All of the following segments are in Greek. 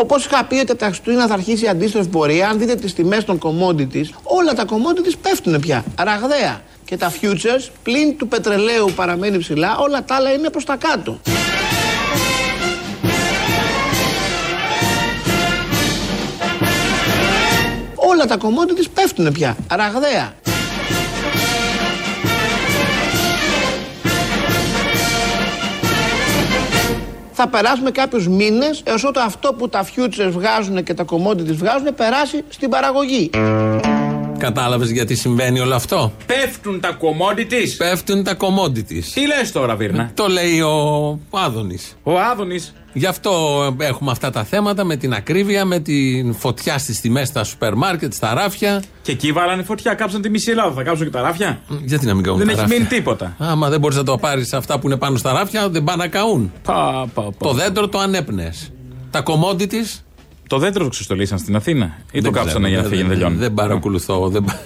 Όπως είχα πει ότι από τα Χριστούγεννα θα αρχίσει η αντίστροφη πορεία, αν δείτε τις τιμές των commodities, όλα τα commodities πέφτουν πια. Ραγδαία. Και τα futures, πλην του πετρελαίου παραμένει ψηλά, όλα τα άλλα είναι προς τα κάτω. Όλα τα commodities πέφτουν πια. Ραγδαία. Θα περάσουμε κάποιους μήνες έως ότου αυτό που τα futures βγάζουν και τα commodities βγάζουν περάσει στην παραγωγή. Κατάλαβες γιατί συμβαίνει όλο αυτό; Πέφτουν τα commodities. Πέφτουν τα commodities. Τι λες τώρα, Βίρνα; Το λέει ο Άδωνης. Ο Άδωνης. Γι' αυτό έχουμε αυτά τα θέματα με την ακρίβεια, με την φωτιά στις τιμές στα σούπερ μάρκετ, στα ράφια. Και εκεί βάλανε φωτιά, κάψαν τη μισή Ελλάδα. Θα κάψουν και τα ράφια; Γιατί να μην καούν Δεν τα έχει ράφια; μείνει τίποτα. Άμα δεν μπορείς να το πάρεις αυτά που είναι πάνω στα ράφια, δεν πάνε να καούν. Πα, πα, πα. Το δέντρο το ανέπνεε. Τα commodities. Το δέντρο το ξεστολίσαν στην Αθήνα ή το δεν κάψανε ξέρω, για να δεν- φύγει να δεν- τελειώνει. Δεν παρακολουθώ. δεν πα-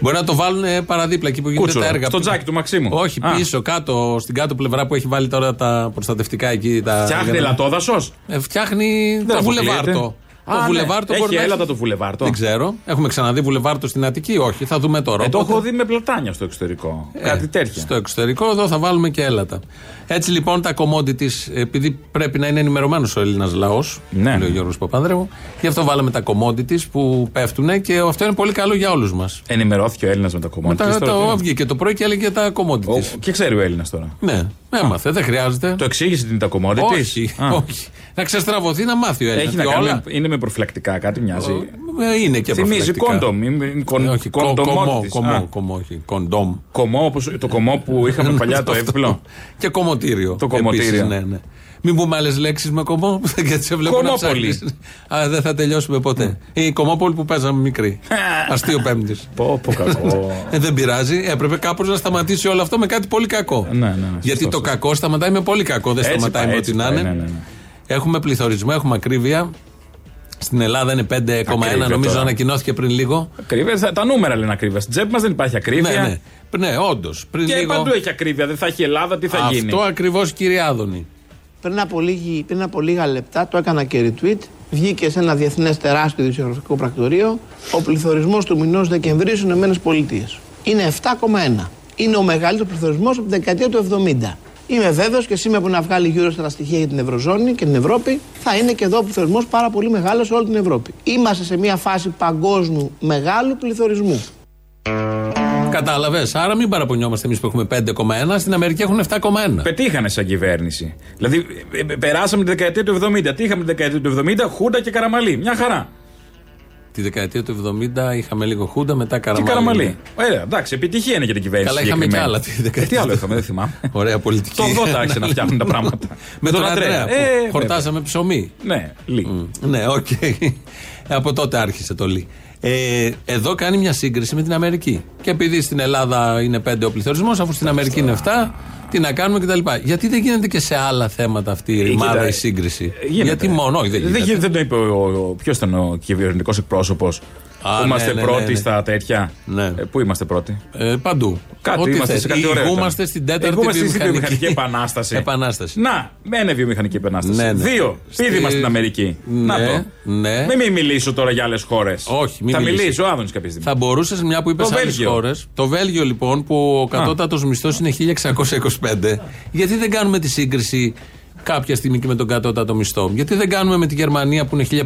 Μπορεί να το βάλουν ε, παραδίπλα εκεί που γίνονται Κούτσουρο, τα έργα. στο τζάκι του Μαξίμου. Όχι, Α. πίσω, κάτω, στην κάτω πλευρά που έχει βάλει τώρα τα προστατευτικά εκεί. Τα... Φτιάχνει για να- ελατόδασο. Ε, φτιάχνει το αποκλείεται. βουλεβάρτο. Α, το ναι. βουλεβάρτο Έχει μπορεί να έλατα το βουλεβάρτο. Δεν ξέρω. Έχουμε ξαναδεί βουλεβάρτο στην Αττική. Όχι, θα δούμε τώρα. Ε, το Οπότε- έχω δει με πλατάνια στο εξωτερικό. Ε, Κάτι τέτοια. Στο εξωτερικό, εδώ θα βάλουμε και έλατα. Έτσι λοιπόν τα commodities, επειδή πρέπει να είναι ενημερωμένος ο Έλληνας λαός, Ναι. λέει ο Γιώργος Παπανδρέου, γι' αυτό βάλαμε τα commodities που πέφτουν και αυτό είναι πολύ καλό για όλους μας. Ενημερώθηκε ο Έλληνας με τα κομμάτια. Μετά το βγήκε το πρωί και έλεγε τα commodities. Και ξέρει ο Έλληνας τώρα. Ναι, έμαθε, δεν χρειάζεται. Το εξήγησε τι είναι τα commodities. όχι, Α. όχι. Να ξεστραβωθεί να μάθει ο Έλληνας. Έχει να κάνει. Είναι με προφυλακτικά, κάτι μοιάζει. Ε, Είναι και Θυμίζει προφυλακτικά. condom. είναι κον- Ε, Όχι, κο- κομμό, κοντομότης. κομμό, Α, κομμό, όχι, condom. Κομμό, όπως το κομμό που είχαμε παλιά το Αυτό. εύκολο. Και κομμωτήριο. Το κομμωτήριο. Επίσης, ναι, ναι. Μην πούμε άλλες λέξεις με κομμό, γιατί σε βλέπω να Κομμόπολη. ψάχνεις. Α, δεν θα τελειώσουμε ποτέ. Η κομμόπολη που παίζαμε μικρή. Αστείο πέμπτης. Πω, πω κακό. Ε, δεν πειράζει. Έπρεπε κάπως να σταματήσει όλο αυτό με κάτι πολύ κακό. Ναι, ναι, ναι, Γιατί σωστό, το σωστό. κακό σταματάει με πολύ κακό. Δεν Έτσι σταματάει πάει, με έτσι ό,τι να πάει, είναι. ναι, ναι, ναι. Έχουμε πληθωρισμό, έχουμε ακρίβεια. Στην Ελλάδα είναι 5,1 Ακρίβεια νομίζω τώρα. ανακοινώθηκε πριν λίγο. Ακρίβεια, θα- τα νούμερα λένε ακρίβεια. Στην τσέπη μας δεν υπάρχει ακρίβεια. Ναι, ναι. Ναι, όντως. Πριν Και λίγο. παντού έχει ακρίβεια. Δεν θα έχει η Ελλάδα, τι θα γίνει. Αυτό ακριβώς, κύριε Άδωνη. Πριν από, λίγη, πριν από λίγα λεπτά το έκανα και retweet. Βγήκε σε ένα διεθνές τεράστιο ειδησιογραφικό πρακτορείο ο πληθωρισμός του μηνός Δεκεμβρίου στις ΗΠΑ. Είναι 7,1. Είναι ο μεγαλύτερος πληθωρισμός από την δεκαετία του 70. Είμαι βέβαιος και σήμερα που να βγάλει γύρω στα στοιχεία για την Ευρωζώνη και την Ευρώπη, θα είναι και εδώ ο πληθωρισμός πάρα πολύ μεγάλος σε όλη την Ευρώπη. Είμαστε σε μια φάση παγκόσμιου μεγάλου πληθωρισμού. Κατάλαβες. Άρα μην παραπονιόμαστε εμείς που έχουμε 5,1. Στην Αμερική έχουν 7,1. Πετύχανε σαν κυβέρνηση. Δηλαδή, ε, ε, περάσαμε τη δεκαετία του 70. Τι είχαμε τη δεκαετία του 70, Χούντα και Καραμανλή. Μια χαρά. Τη δεκαετία του 70 είχαμε λίγο χούντα, μετά Και Καραμανλή. Καραμανλή. Ωραία, εντάξει, επιτυχία είναι για την κυβέρνηση. Καλά, είχαμε συγκεκριμένα. κι άλλα τη Ε, δεκαετία Τι άλλο του- είχαμε, δεν θυμάμαι. Ωραία πολιτική. Το 80 άρχισε να φτιάχνουν τα πράγματα. Με τον Αντρέα. που Ε, χορτάσαμε ψωμί. βέβαια. Ναι, λίγο. Ναι, οκ. Από τότε άρχισε το λί. Ε, εδώ κάνει μια σύγκριση με την Αμερική. Και επειδή στην Ελλάδα είναι 5 ο πληθωρισμός, αφού στην Αμερική είναι 7, τι να κάνουμε κτλ. Γιατί δεν γίνεται και σε άλλα θέματα αυτή η κοίτα, ρημάδα η σύγκριση; Ε, γίνεται. Γιατί μόνο, όχι δεν γίνεται. γίνεται, δεν το είπε ο, ο, ποιος ήταν ο κυβερνητικός εκπρόσωπος. Α, Που είμαστε ναι, ναι, πρώτοι ναι, ναι. στα τέτοια; Ναι. Ε, πού είμαστε πρώτοι; Ε, παντού. Κάτι Ό,τι είμαστε θες. σε κάτι ωραίο. Ηγούμαστε ήταν. στην τέταρτη Ηγούμαστε στην βιομηχανική, βιομηχανική επανάσταση. επανάσταση. Να, μένε βιομηχανική επανάσταση. Ναι, ναι. Δύο, πίδημα Στη- στην Αμερική. Να Ναι, το. ναι. Μην μη μιλήσω τώρα για άλλες χώρες. Όχι, μην Θα μιλήσεις. μιλήσω, ο Άδωνη κάποια στιγμή. Θα μπορούσες μια που είπες Το άλλες Βέλγιο. χώρες. Το Βέλγιο λοιπόν που ο κατώτατος μισθός είναι 1625. Γιατί δεν κάνουμε τη σύγκριση κάποια στιγμή και με τον κατώτατο μισθό. Γιατί δεν κάνουμε με τη Γερμανία που είναι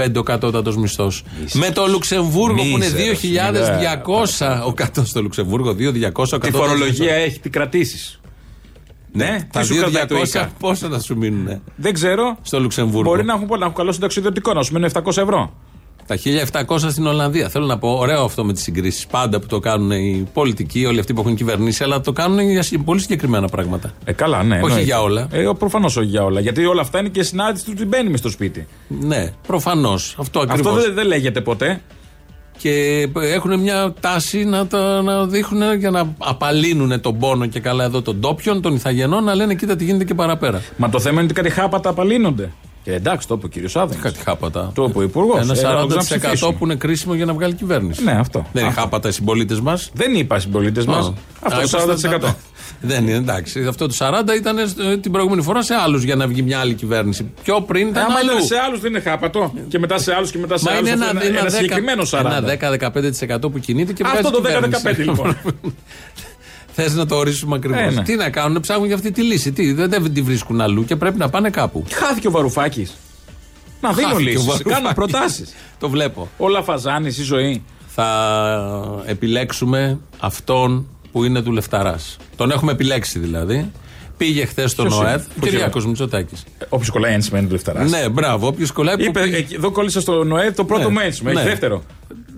1585 ο κατώτατος μισθός. Με το Λουξεμβούργο που είναι Μίζερος, 2200 ο κατώτατος. Στο Λουξεμβούργο 2200 ο Τι κατώτατος φορολογία μισθός. έχει, τι κρατήσει. Ναι, Τα τι σου κρατάει το 2200 ΙΚΑ. πόσα θα σου μείνουν Δεν ξέρω. στο Λουξεμβούργο. Μπορεί να έχουν, πολλά, να έχουν καλό συνταξιδιωτικό, να σου μένουν 700 ευρώ. Τα 1700 στην Ολλανδία. Θέλω να πω, ωραίο αυτό με τις συγκρίσεις. Πάντα που το κάνουν οι πολιτικοί, όλοι αυτοί που έχουν κυβερνήσει, αλλά το κάνουν για συ- πολύ συγκεκριμένα πράγματα. Ε, καλά, ναι. Όχι εννοείται. για όλα. Ε, Προφανώς όχι για όλα. Γιατί όλα αυτά είναι και συνάντηση του ότι μπαίνει με στο σπίτι. Ναι, προφανώς. Αυτό ακριβώς. Αυτό δεν, δεν λέγεται ποτέ. Και έχουν μια τάση να το να δείχνουν για να απαλύνουν τον πόνο και καλά εδώ των ντόπιων, των Ιθαγενών, να λένε κοίτα τι γίνεται και παραπέρα. Μα το θέμα είναι ότι κάτι χάπατα απαλύνονται. Ε, εντάξει, το είπε ο κύριος Άδωνης. Κάτι χάπατα. Το είπε ο υπουργός. Ένα 40% που είναι κρίσιμο για να βγάλει κυβέρνηση. Ναι, αυτό. Δεν είναι Αυτό. χάπατα οι συμπολίτες μας. Δεν είπα συμπολίτες μας. Αυτό το 40%. Δεν είναι εντάξει. Αυτό το 40 ήταν ε, την προηγούμενη φορά σε άλλους για να βγει μια άλλη κυβέρνηση. Πιο πριν ήταν Άμα αλλού. ήταν σε άλλους δεν είναι χάπατο. Και μετά σε άλλους και μετά σε Μα άλλους. είναι ένα, ένα, ένα, συγκεκριμένο 40. Ένα 10-15% που κινείται και βγάζει Αυτό το κυβέρνηση. 10-15 λοιπόν. Θες να το ορίσουμε ακριβώς. Ε, ναι. Τι να κάνουν, ψάχνουν για αυτή τη λύση. Τι, δεν, δεν τη βρίσκουν αλλού και πρέπει να πάνε κάπου. Χάθηκε ο Βαρουφάκης. Να δίνω Χάθηκε ο λύσεις. Βαρουφάκης. Κάνω προτάσεις. Το βλέπω. Όλα φαζάνη η ζωή. Θα επιλέξουμε αυτόν που είναι του Λεφταράς. Τον έχουμε επιλέξει δηλαδή. Πήγε χθες στον Ποιος είναι; ΟΕΔ. Ποιος Κυριάκος Μητσοτάκης. Όποιος κολλάει ένα σημαίνει του Λεφταράς. Ναι, μπράβο. Όποιος κολλάει. που Είπε, πήγε- εκεί- εδώ κόλλησα στο ΝΟΕΔ το πρώτο Ναι. μου ένσημο. Έχει Ναι. δεύτερο.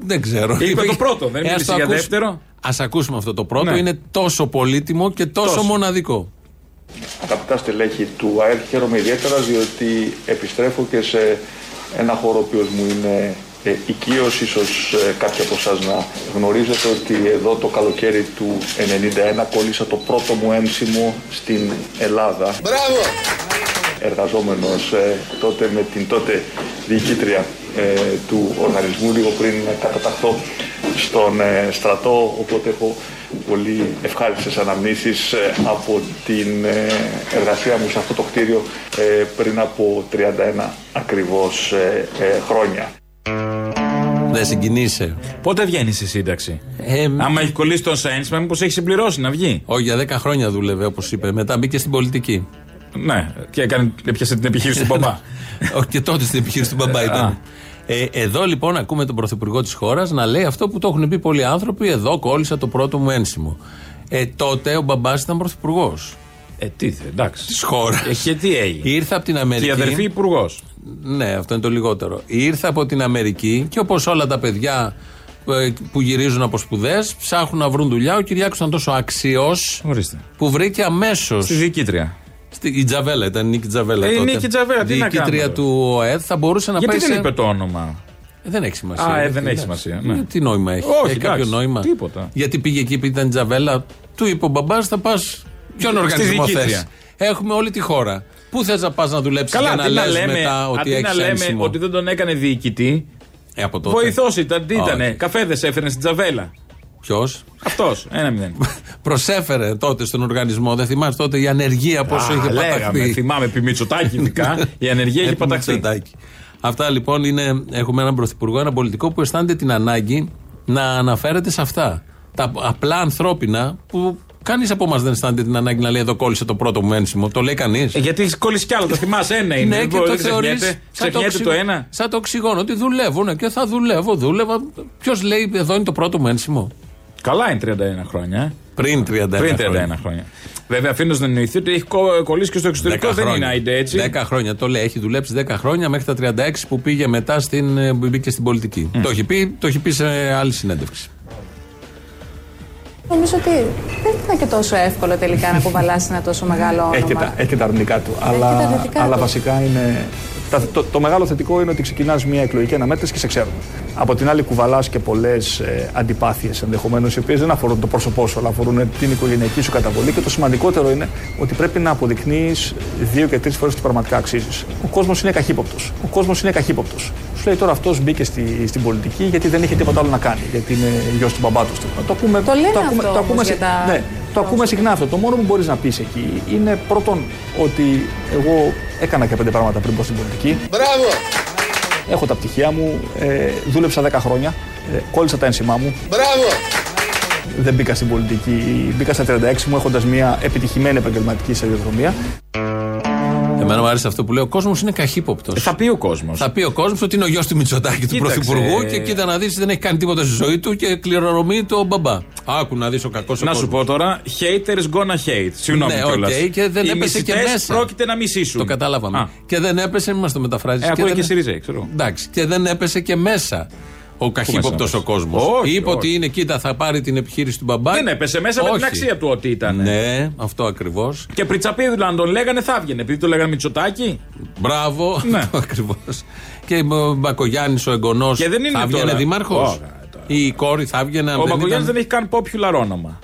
Δεν ξέρω. Είπε το πρώτο, δεν Ε, ας μίλησε το για ακούσουμε. δεύτερο. Α ακούσουμε αυτό το πρώτο. Ναι. Είναι τόσο πολύτιμο και τόσο, Τόσο. μοναδικό. Αγαπητά στελέχη του ΑΕΛ, χαίρομαι ιδιαίτερα διότι επιστρέφω και σε ένα χώρο ο οποίος μου είναι ε, οικείος. Ίσως ε, κάποιοι από εσάς να γνωρίζετε ότι εδώ το καλοκαίρι του 91 κόλλησα το πρώτο μου ένσημο στην Ελλάδα. Μπράβο! Εργαζόμενος ε, τότε με την τότε διοικήτρια ε, του οργανισμού λίγο πριν καταταχθώ στον ε, στρατό, οπότε έχω πολύ ευχάριστες αναμνήσεις ε, από την ε, εργασία μου σε αυτό το κτίριο ε, πριν από 31 ακριβώς ε, ε, χρόνια. Δεν συγκινείσαι. Πότε βγαίνει στη σύνταξη; Ε, Άμα έχει κολλήσει τον ένσημα, μήπω έχει συμπληρώσει να βγει; Όχι, για 10 χρόνια δούλευε, όπως είπε. Μετά μπήκε στην πολιτική. Ναι, και έκανε, έπιασε την επιχείρηση του μπαμπά. Όχι και τότε στην επιχείρηση του μπαμπά Α. ήταν. Ε, εδώ λοιπόν ακούμε τον πρωθυπουργό της χώρας να λέει αυτό που το έχουν πει πολλοί άνθρωποι. Εδώ κόλλησα το πρώτο μου ένσημο. Ε, τότε ο μπαμπάς ήταν πρωθυπουργός ε, τι θε, εντάξει. της χώρας. Ε, και τι έγινε. Ήρθε από την Και Αμερική. η αδερφή υπουργός. Ναι, αυτό είναι το λιγότερο. Ήρθε από την Αμερική και όπως όλα τα παιδιά ε, που γυρίζουν από σπουδές ψάχνουν να βρουν δουλειά. Ο Κυριάκος ήταν τόσο αξιός Ορίστε. που βρήκε αμέσως. Στη διοικήτρια. Η Τζαβέλα ήταν η Νίκη Τζαβέλα. Ε, η τότε. Νίκη Τζαβέλα, τι να Διοικήτρια κάνουμε, του ΟΕΔ θα μπορούσε να Γιατί πάει δεν σε- είπε το όνομα; Ε, Δεν έχει σημασία. Α, ε, Γιατί, δεν έχει εντάξει. σημασία, ναι. Ε, Τι νόημα έχει. Όχι, έχει κάποιο εντάξει, νόημα. τίποτα. Γιατί πήγε εκεί επειδή ήταν Τζαβέλα, του είπε ο μπαμπάς, θα πας. Ποιον οργανισμό διοικήτρια. θες; Έχουμε όλη τη χώρα. Πού θες να πας να δουλέψεις Καλά, για να αντί να λες λέμε, μετά ότι αντί να έχεις λέμε ένσημο; ότι δεν τον έκανε διοικητή, Ε, από τότε. βοηθός ήταν. Τι Όχι. ήτανε, καφέδες έφερε στην Τζαβέλα. Ποιος; Αυτός, ένα μηδέν. Προσέφερε τότε στον οργανισμό. Δεν θυμάσαι τότε η ανεργία πόσο Α, είχε λέγαμε, παταχθεί; θυμάμαι επί Μητσοτάκη ειδικά, η ανεργία είχε Επί παταχθεί. Μητσοτάκη. Αυτά λοιπόν είναι. Έχουμε έναν πρωθυπουργό, έναν πολιτικό που αισθάνεται την ανάγκη να αναφέρεται σε αυτά. Τα απλά ανθρώπινα που κανείς από εμά δεν αισθάνεται την ανάγκη να λέει εδώ κόλλησε το πρώτο μου ένσημο. Το λέει κανείς. Ε, γιατί έχει κολλήσει κι άλλο, το θυμάσαι, ένα είναι. Ναι, δεν και μπορεί, το δεν θεωρείς. ξεχνιέται. Ξεχνιέται το ένα. Σαν το οξυγόνο, ότι δουλεύω ναι, και θα δουλεύω, δούλευα. Ποιος λέει εδώ είναι το πρώτο μου ένσημο. Καλά είναι 31 χρόνια. ε. Πριν 31 Πριν 31 χρόνια. χρόνια. Βέβαια, αφήνω να εννοηθεί ότι έχει κο- κολλήσει και στο εξωτερικό. 10 Δεν χρόνια. είναι άιντε έτσι. 10 χρόνια το λέει. Έχει δουλέψει 10 χρόνια μέχρι τα 36 που πήγε μετά στην, ε, που μπήκε στην πολιτική. Το, έχει πει, το έχει πει σε άλλη συνέντευξη. Νομίζω ότι δεν ήταν και τόσο εύκολο τελικά να κουβαλάσει ένα τόσο μεγάλο όνομα. Έχει και, τα, έχει και τα αρνητικά του. και αλλά τα αρνητικά αλλά του. βασικά είναι. Τα- το, το μεγάλο θετικό είναι ότι ξεκινάς μια εκλογική αναμέτρηση και σε ξέρουν. Από την άλλη, κουβαλάς και πολλές ε, αντιπάθειες ενδεχομένως, οι οποίες δεν αφορούν το πρόσωπό σου, αλλά αφορούν την οικογενειακή σου καταβολή. Και το σημαντικότερο είναι ότι πρέπει να αποδεικνύεις δύο και τρεις φορές ότι πραγματικά αξίζεις. Ο κόσμος είναι καχύποπτος. Ο κόσμος είναι καχύποπτος. Σου λέει τώρα αυτός μπήκε στη, στην πολιτική γιατί δεν είχε τίποτα άλλο να κάνει. Γιατί είναι γιος του μπαμπά του. Το, ακούμε, Το λένε ακούμε, αυτό όμως συ- για τα- ναι, το ακούμε συχνά αυτό. Το μόνο που μπορείς να πεις εκεί είναι πρώτον ότι εγώ έκανα και πέντε πράγματα πριν πω στην πολιτική. Μπράβο! Έχω τα πτυχία μου, ε, δούλεψα 10 χρόνια, ε, κόλλησα τα ένσημά μου. Μπράβο! Δεν μπήκα στην πολιτική. Μπήκα στα 36 μου έχοντας μια επιτυχημένη επαγγελματική σταδιοδρομία. Εμένα μου άρεσε αυτό που λέει: Ο κόσμος είναι καχύποπτος. Ε, Θα πει ο κόσμος. Θα πει ο κόσμος ότι είναι ο γιος του Μητσοτάκη, του Κοίταξε. Πρωθυπουργού και κοίτα να δεις δεν έχει κάνει τίποτα στη ζωή του και κληρονομεί το μπαμπά. Άκου να δεις ο κακός Να σου πω τώρα, haters gonna hate. Συγγνώμη Ναι, κιόλας. οκ, και δεν Οι έπεσε και μισητές μέσα. πρόκειται να μισήσουν. Το καταλάβαμε. Α, Και δεν έπεσε, μην μας το μεταφράζεις. Ε, ακούει και ΣΥΡΙΖΑ, ξέρω. Εντάξει, και δεν έπεσε και μέσα ο καχύποπτος μέσα ο κόσμος. Όχι, Είπε όχι. ότι είναι, κοίτα, θα πάρει την επιχείρηση του μπαμπά. Δεν έπεσε μέσα με την Όχι. αξία του ότι ήταν. Ναι, αυτό ακριβώς. Και πριτσαπίδουλα, αν τον λέγανε, θα έβγαινε. Επειδή το λέγανε Μητσοτάκι. Μπράβο, Ναι. αυτό ακριβώς. Και ο Μπακογιάννης ο εγγονός Και δεν είναι θα βγαίνει τώρα. δήμαρχος; Ωραία, τώρα. Ή η κόρη θα βγαίνει. αν Ο δεν Μπακογιάννης ήταν- δεν έχει καν popular όνομα.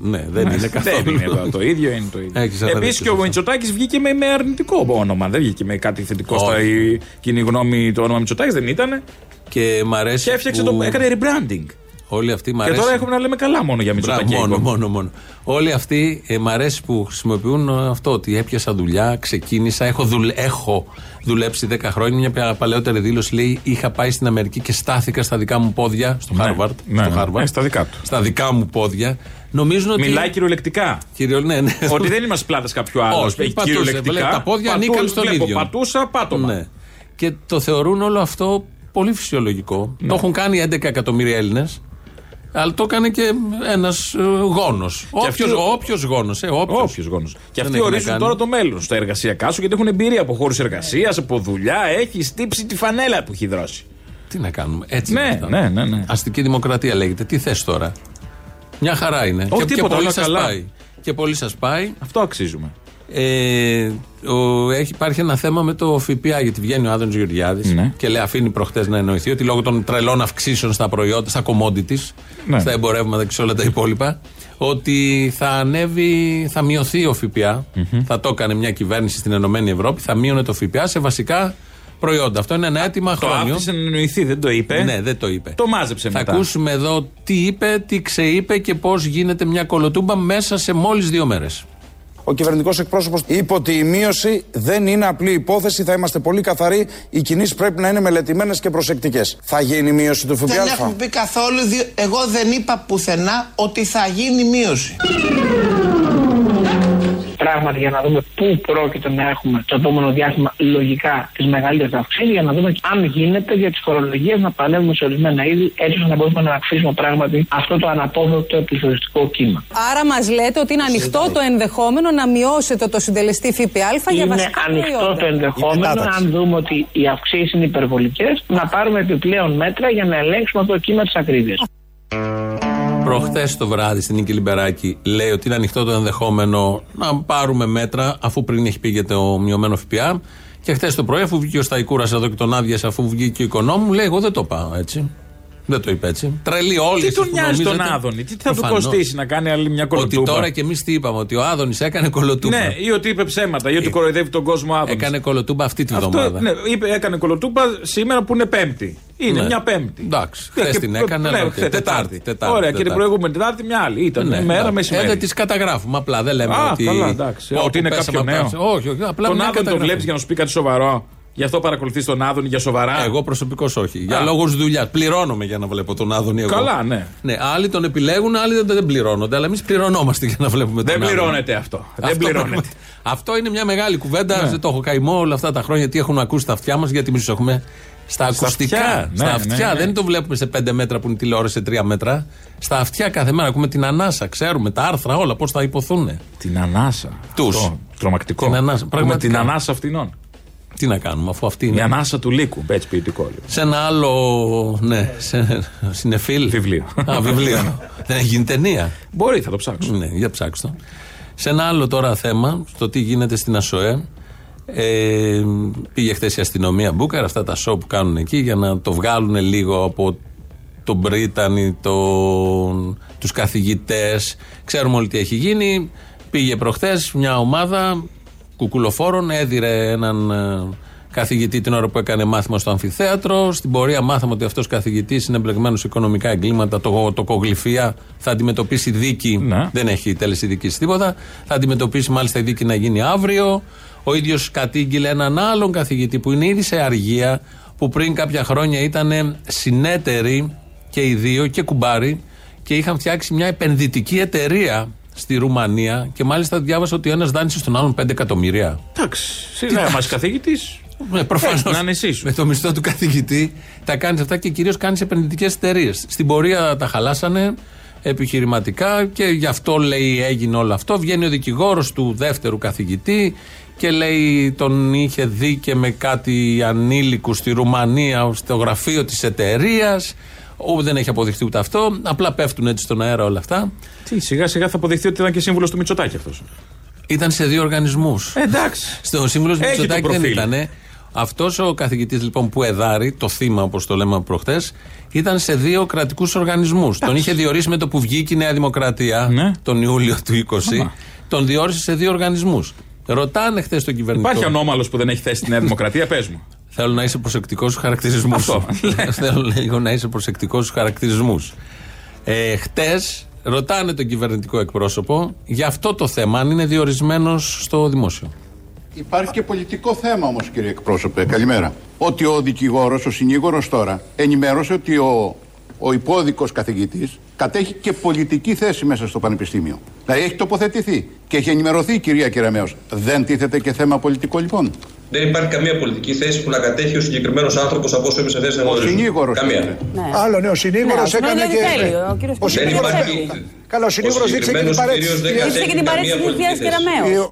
Ναι, δεν είναι καθόλου. Δεν είναι το, το ίδιο, είναι το ίδιο. Έχεις αδίκιο Επίσης και σε ο αυτό. Μητσοτάκης βγήκε με, με αρνητικό όνομα. Δεν βγήκε με κάτι θετικό Όχι. στα η κοινή γνώμη. Το όνομα Μητσοτάκης δεν ήταν. Και μ' αρέσει. Και έφτιαξε που το. έκανε rebranding. Όλοι αυτοί μ' Και αρέσει. τώρα έχουμε να λέμε καλά μόνο για Μπράβο, Μητσοτάκη. μόνο, ακόμα. μόνο, μόνο. Όλοι αυτοί ε, μ' αρέσει που χρησιμοποιούν ε, αυτό ότι έπιασα δουλειά, ξεκίνησα, έχω, δουλε, έχω δουλέψει 10 χρόνια. Μια παλαιότερη δήλωση λέει: Είχα πάει στην Αμερική και στάθηκα στα δικά μου πόδια, στο Ναι, Harvard. ναι, στο ναι. Harvard Ε, στα δικά τους. Στα δικά μου πόδια. Νομίζουν ότι. Μιλάει κυριολεκτικά. Κύριο, ναι, ναι. Ότι δεν είμαστε πλάτες κάποιου άλλου. Όχι, Έχει πατούσε, κυριολεκτικά. βλέπει, τα πόδια Πατού- ανήκαν στον βλέπω, ίδιο. Πατούσα, πάτωμα. Ναι. Και το θεωρούν όλο αυτό πολύ φυσιολογικό. Ναι. Το έχουν κάνει 11 εκατομμύρια Έλληνες. Αλλά το έκανε και ένας γόνος. αυτοί- Όποιο γόνος. Ε, όποιος. Όποιος γόνος. Και Δεν αυτοί έχει να ορίζουν κάνει. τώρα το μέλλον στα εργασιακά σου γιατί έχουν εμπειρία από χώρους εργασίας, από δουλειά. Έχεις στύψει τη φανέλα που έχει δρώσει. Τι να κάνουμε. Έτσι Ναι, είναι αυτά. ναι, ναι, ναι. Αστική δημοκρατία λέγεται. Τι θες τώρα; Μια χαρά είναι. Όχι, και, και τίποτα, πολύ όλα σας καλά. πάει. Και πολύ σας πάει. Αυτό αξίζουμε. Ε, ο, έχει, υπάρχει ένα θέμα με το ΦΠΑ γιατί βγαίνει ο Άδωνο Γεωργιάδης Ναι. και λέει, αφήνει προχτές να εννοηθεί ότι λόγω των τρελών αυξήσεων στα προϊόντα, στα commodities, Ναι. στα εμπορεύματα και σε όλα τα υπόλοιπα, ότι θα ανέβει, θα μειωθεί ο ΦΠΑ. Θα το έκανε μια κυβέρνηση στην Ενωμένη Ευρώπη, θα μείωνε το ΦΠΑ σε βασικά προϊόντα. Αυτό είναι ένα αίτημα Το χρόνιο. άφησε να εννοηθεί, δεν το είπε. Ναι, δεν το είπε. Το μάζεψε θα μετά. ακούσουμε εδώ τι είπε, τι ξεείπε και πώς γίνεται μια κολοτούμπα μέσα σε μόλις δύο μέρες. Ο κυβερνητικός εκπρόσωπος είπε ότι η μείωση δεν είναι απλή υπόθεση, θα είμαστε πολύ καθαροί. Οι κινήσεις πρέπει να είναι μελετημένες και προσεκτικές. Θα γίνει μείωση του Δεν ΦΠΑ. έχουμε πει καθόλου, δι- εγώ δεν είπα πουθενά ότι θα γίνει μείωση. Πράγματι για να δούμε πού πρόκειται να έχουμε το επόμενο διάστημα λογικά τις μεγαλύτερες αυξήσεις, για να δούμε αν γίνεται για τις φορολογίες να παλεύουμε σε ορισμένα είδη, έτσι ώστε να μπορούμε να αυξήσουμε πράγματι αυτό το αναπόδοτο πληθωριστικό κύμα. Άρα μας λέτε ότι είναι ανοιχτό το ενδεχόμενο να μειώσετε το συντελεστή ΦΠΑ για είναι βασικά ανοιχτό προϊόντα. το ενδεχόμενο, κατάταξη. αν δούμε ότι οι αυξήσεις είναι υπερβολικές, να πάρουμε επιπλέον μέτρα για να ελέγξουμε αυτό το κύμα της ακρίβειας. Προχθές το βράδυ στην Νίκη Λιμπεράκη λέει ότι είναι ανοιχτό το ενδεχόμενο να πάρουμε μέτρα αφού πριν έχει πει για το μειωμένο ΦΠΑ. Και χθες το πρωί, αφού βγήκε ο Σταϊκούρας εδώ και τον άδειασε, αφού βγήκε ο οικονόμου, λέει: Εγώ δεν το πάω έτσι. Δεν το είπε έτσι. Τρελή όλοι Τι εσείς τον που νοιάζει τον νομίζετε. Άδωνη, τι θα του Προφανώς. κοστίσει να κάνει άλλη μια Ότι κολοτούμπα; τώρα και εμείς τι είπαμε, ότι ο Άδωνης έκανε κολοτούμπα. Ναι, ή ότι είπε ψέματα, ή ότι κοροϊδεύει τον κόσμο Άδωνης. Έκανε κολοτούμπα αυτή τη Αυτό, βδομάδα. ναι, είπε, έκανε κολοτούμπα σήμερα που είναι Πέμπτη. Είναι Ναι. μια Πέμπτη. Εντάξει, Και- χθες και- την έκανε, ναι, αλλά χθες, οκ, Τετάρτη. Τετάρτη, Τετάρτη, Ωραία, και την Τετάρτη. προηγούμενη Τετάρτη μια άλλη. Ήταν Ναι, μέρα ναι. μεσημέρι. Ε, δεν τις καταγράφουμε. Απλά δεν λέμε Α, ότι. καλά, εντάξει. Πω, Ότι είναι πω, κάποιο πέσαμε νέο. από τα- Όχι, όχι. Απλά Τον μια Άδωνη τον καταγραφή. βλέπεις για να σου πει κάτι σοβαρό. Γι' αυτό παρακολουθείς τον Άδωνη για σοβαρά. Εγώ προσωπικώς όχι. Για Α. λόγους δουλειάς. Πληρώνομαι για να βλέπω τον Άδωνη εγώ. Καλά, ναι. Ναι, άλλοι τον επιλέγουν, άλλοι δεν, δεν πληρώνονται. Αλλά εμείς πληρωνόμαστε για να βλέπουμε Δεν τον Άδωνη. πληρώνεται αυτό. Δεν Αυτό πληρώνεται. πράγμα- Αυτό είναι μια μεγάλη κουβέντα. Ναι. Δεν το έχω καημό όλα αυτά τα χρόνια. Τι έχουν ακούσει στα αυτιά μας, γιατί εμείς τους έχουμε στα ακουστικά. αυτιά. Στα Ναι, αυτιά. ναι, ναι. Δεν το βλέπουμε σε πέντε μέτρα που είναι τηλεόραση, σε τρία μέτρα. Στα αυτιά κάθε μέρα ακούμε την ανάσα. Ξέρουμε τα άρθρα όλα πώς θα υποθούν. Την ανάσα. Τους. Αυτό. Τρομακτικό. Την ανάσα, Έχουμε πραγματικά. την ανάσα αυτινών. Τι να κάνουμε, αφού αυτή Η είναι. ανάσα του λύκου. Έτσι ποιητικό λίγο. Σε ένα άλλο. Ναι, σε, συνεφίλ. Βιβλίο. Α, βιβλίο. Δεν έχει γίνει ταινία. Μπορεί, θα το ψάξω. Ναι, για ψάξτε το. Σε ένα άλλο τώρα θέμα, στο τι γίνεται στην ΑΣΟΕ. Ε, πήγε χθες η αστυνομία Μπούκαρ, αυτά τα σοου που κάνουν εκεί, για να το βγάλουν λίγο από τον Μπρίτανη, τον, τους καθηγητές. Ξέρουμε όλοι τι έχει γίνει. Πήγε προχθές μια ομάδα κουκουλοφόρων, έδιρε έναν ε, καθηγητή την ώρα που έκανε μάθημα στο αμφιθέατρο. Στην πορεία μάθαμε ότι αυτός καθηγητής είναι εμπλεγμένος σε οικονομικά εγκλήματα, το, το κογλυφία, θα αντιμετωπίσει δίκη. Ναι. Δεν έχει τέλεση δίκης τίποτα. Θα αντιμετωπίσει μάλιστα η δίκη να γίνει αύριο. Ο ίδιος κατήγγειλε έναν άλλον καθηγητή που είναι ήδη σε αργία, που πριν κάποια χρόνια ήταν συνέτεροι και οι δύο και κουμπάροι και είχαν φτιάξει μια επενδυτική εταιρεία στη Ρουμανία και μάλιστα διάβασα ότι ο ένας δάνεισες στον άλλον 5 εκατομμύρια. Εντάξει. Σιγά μας καθηγητής. Ναι, προφανώς. Έτσι, να είναι εσύ σου. Με το μισθό του καθηγητή τα κάνεις αυτά και κυρίως κάνεις επενδυτικές εταιρείες. Στην πορεία τα χαλάσανε επιχειρηματικά και γι' αυτό λέει έγινε όλο αυτό. Βγαίνει ο δικηγόρος του δεύτερου καθηγητή και λέει τον είχε δει και με κάτι ανήλικου στη Ρουμανία στο γραφείο της εταιρείας. Όπου δεν έχει αποδειχθεί ούτε αυτό. Απλά πέφτουν έτσι στον αέρα όλα αυτά. Τι, σιγά σιγά θα αποδειχθεί ότι ήταν και σύμβουλος του Μητσοτάκη αυτός. Ήταν σε δύο οργανισμούς. Εντάξει. Στο σύμβουλος του Έχει το Μητσοτάκη δεν προφίλ. ήταν. Αυτός ο καθηγητής λοιπόν που εδάρει, το θύμα όπως το λέμε προχτές, ήταν σε δύο κρατικούς οργανισμούς. Τον είχε διορίσει με το που βγήκε η Νέα Δημοκρατία Ναι. τον Ιούλιο του 20. Τον διόρισε σε δύο οργανισμούς. Ρωτάνε χθες τον κυβερνητικό. Υπάρχει ανώμαλος που δεν έχει θέση στη Νέα Δημοκρατία, πες μου. Θέλω να είσαι προσεκτικός στους χαρακτηρισμούς Αυτό. σου. Θέλω λίγο να είσαι προσεκτικός στους χαρακτηρισμούς. Ε, Χτες ρωτάνε τον κυβερνητικό εκπρόσωπο για αυτό το θέμα, αν είναι διορισμένος στο δημόσιο. Υπάρχει και πολιτικό θέμα όμως, κύριε εκπρόσωπε. Καλημέρα. Ότι ο δικηγόρος, ο συνήγορος τώρα, ενημέρωσε ότι ο, ο υπόδικος καθηγητής κατέχει και πολιτική θέση μέσα στο Πανεπιστήμιο. Δηλαδή έχει τοποθετηθεί και έχει ενημερωθεί η κυρία Κεραμέως. Δεν τίθεται και θέμα πολιτικό λοιπόν. Δεν υπάρχει καμία πολιτική θέση που να κατέχει ο συγκεκριμένος άνθρωπος από όσο είμαι σε θέση να Ο γνωρίζω. συνήγορος. Καμία. Άλλο ναι, ο συνήγορος Ναι, έκανε δηλαδή και. θέλει, ο κύριος Ο Δεν συνήγορος υπάρχει. έκανε. Καλά, ο συνήγορος Ο ζήτησε και την συγκεκριμένος παρέτηση. κύριος δεν της- Ζήτησε και την Καμία παρέτηση της πολιτική Λιδία θέση. Κεραμέως.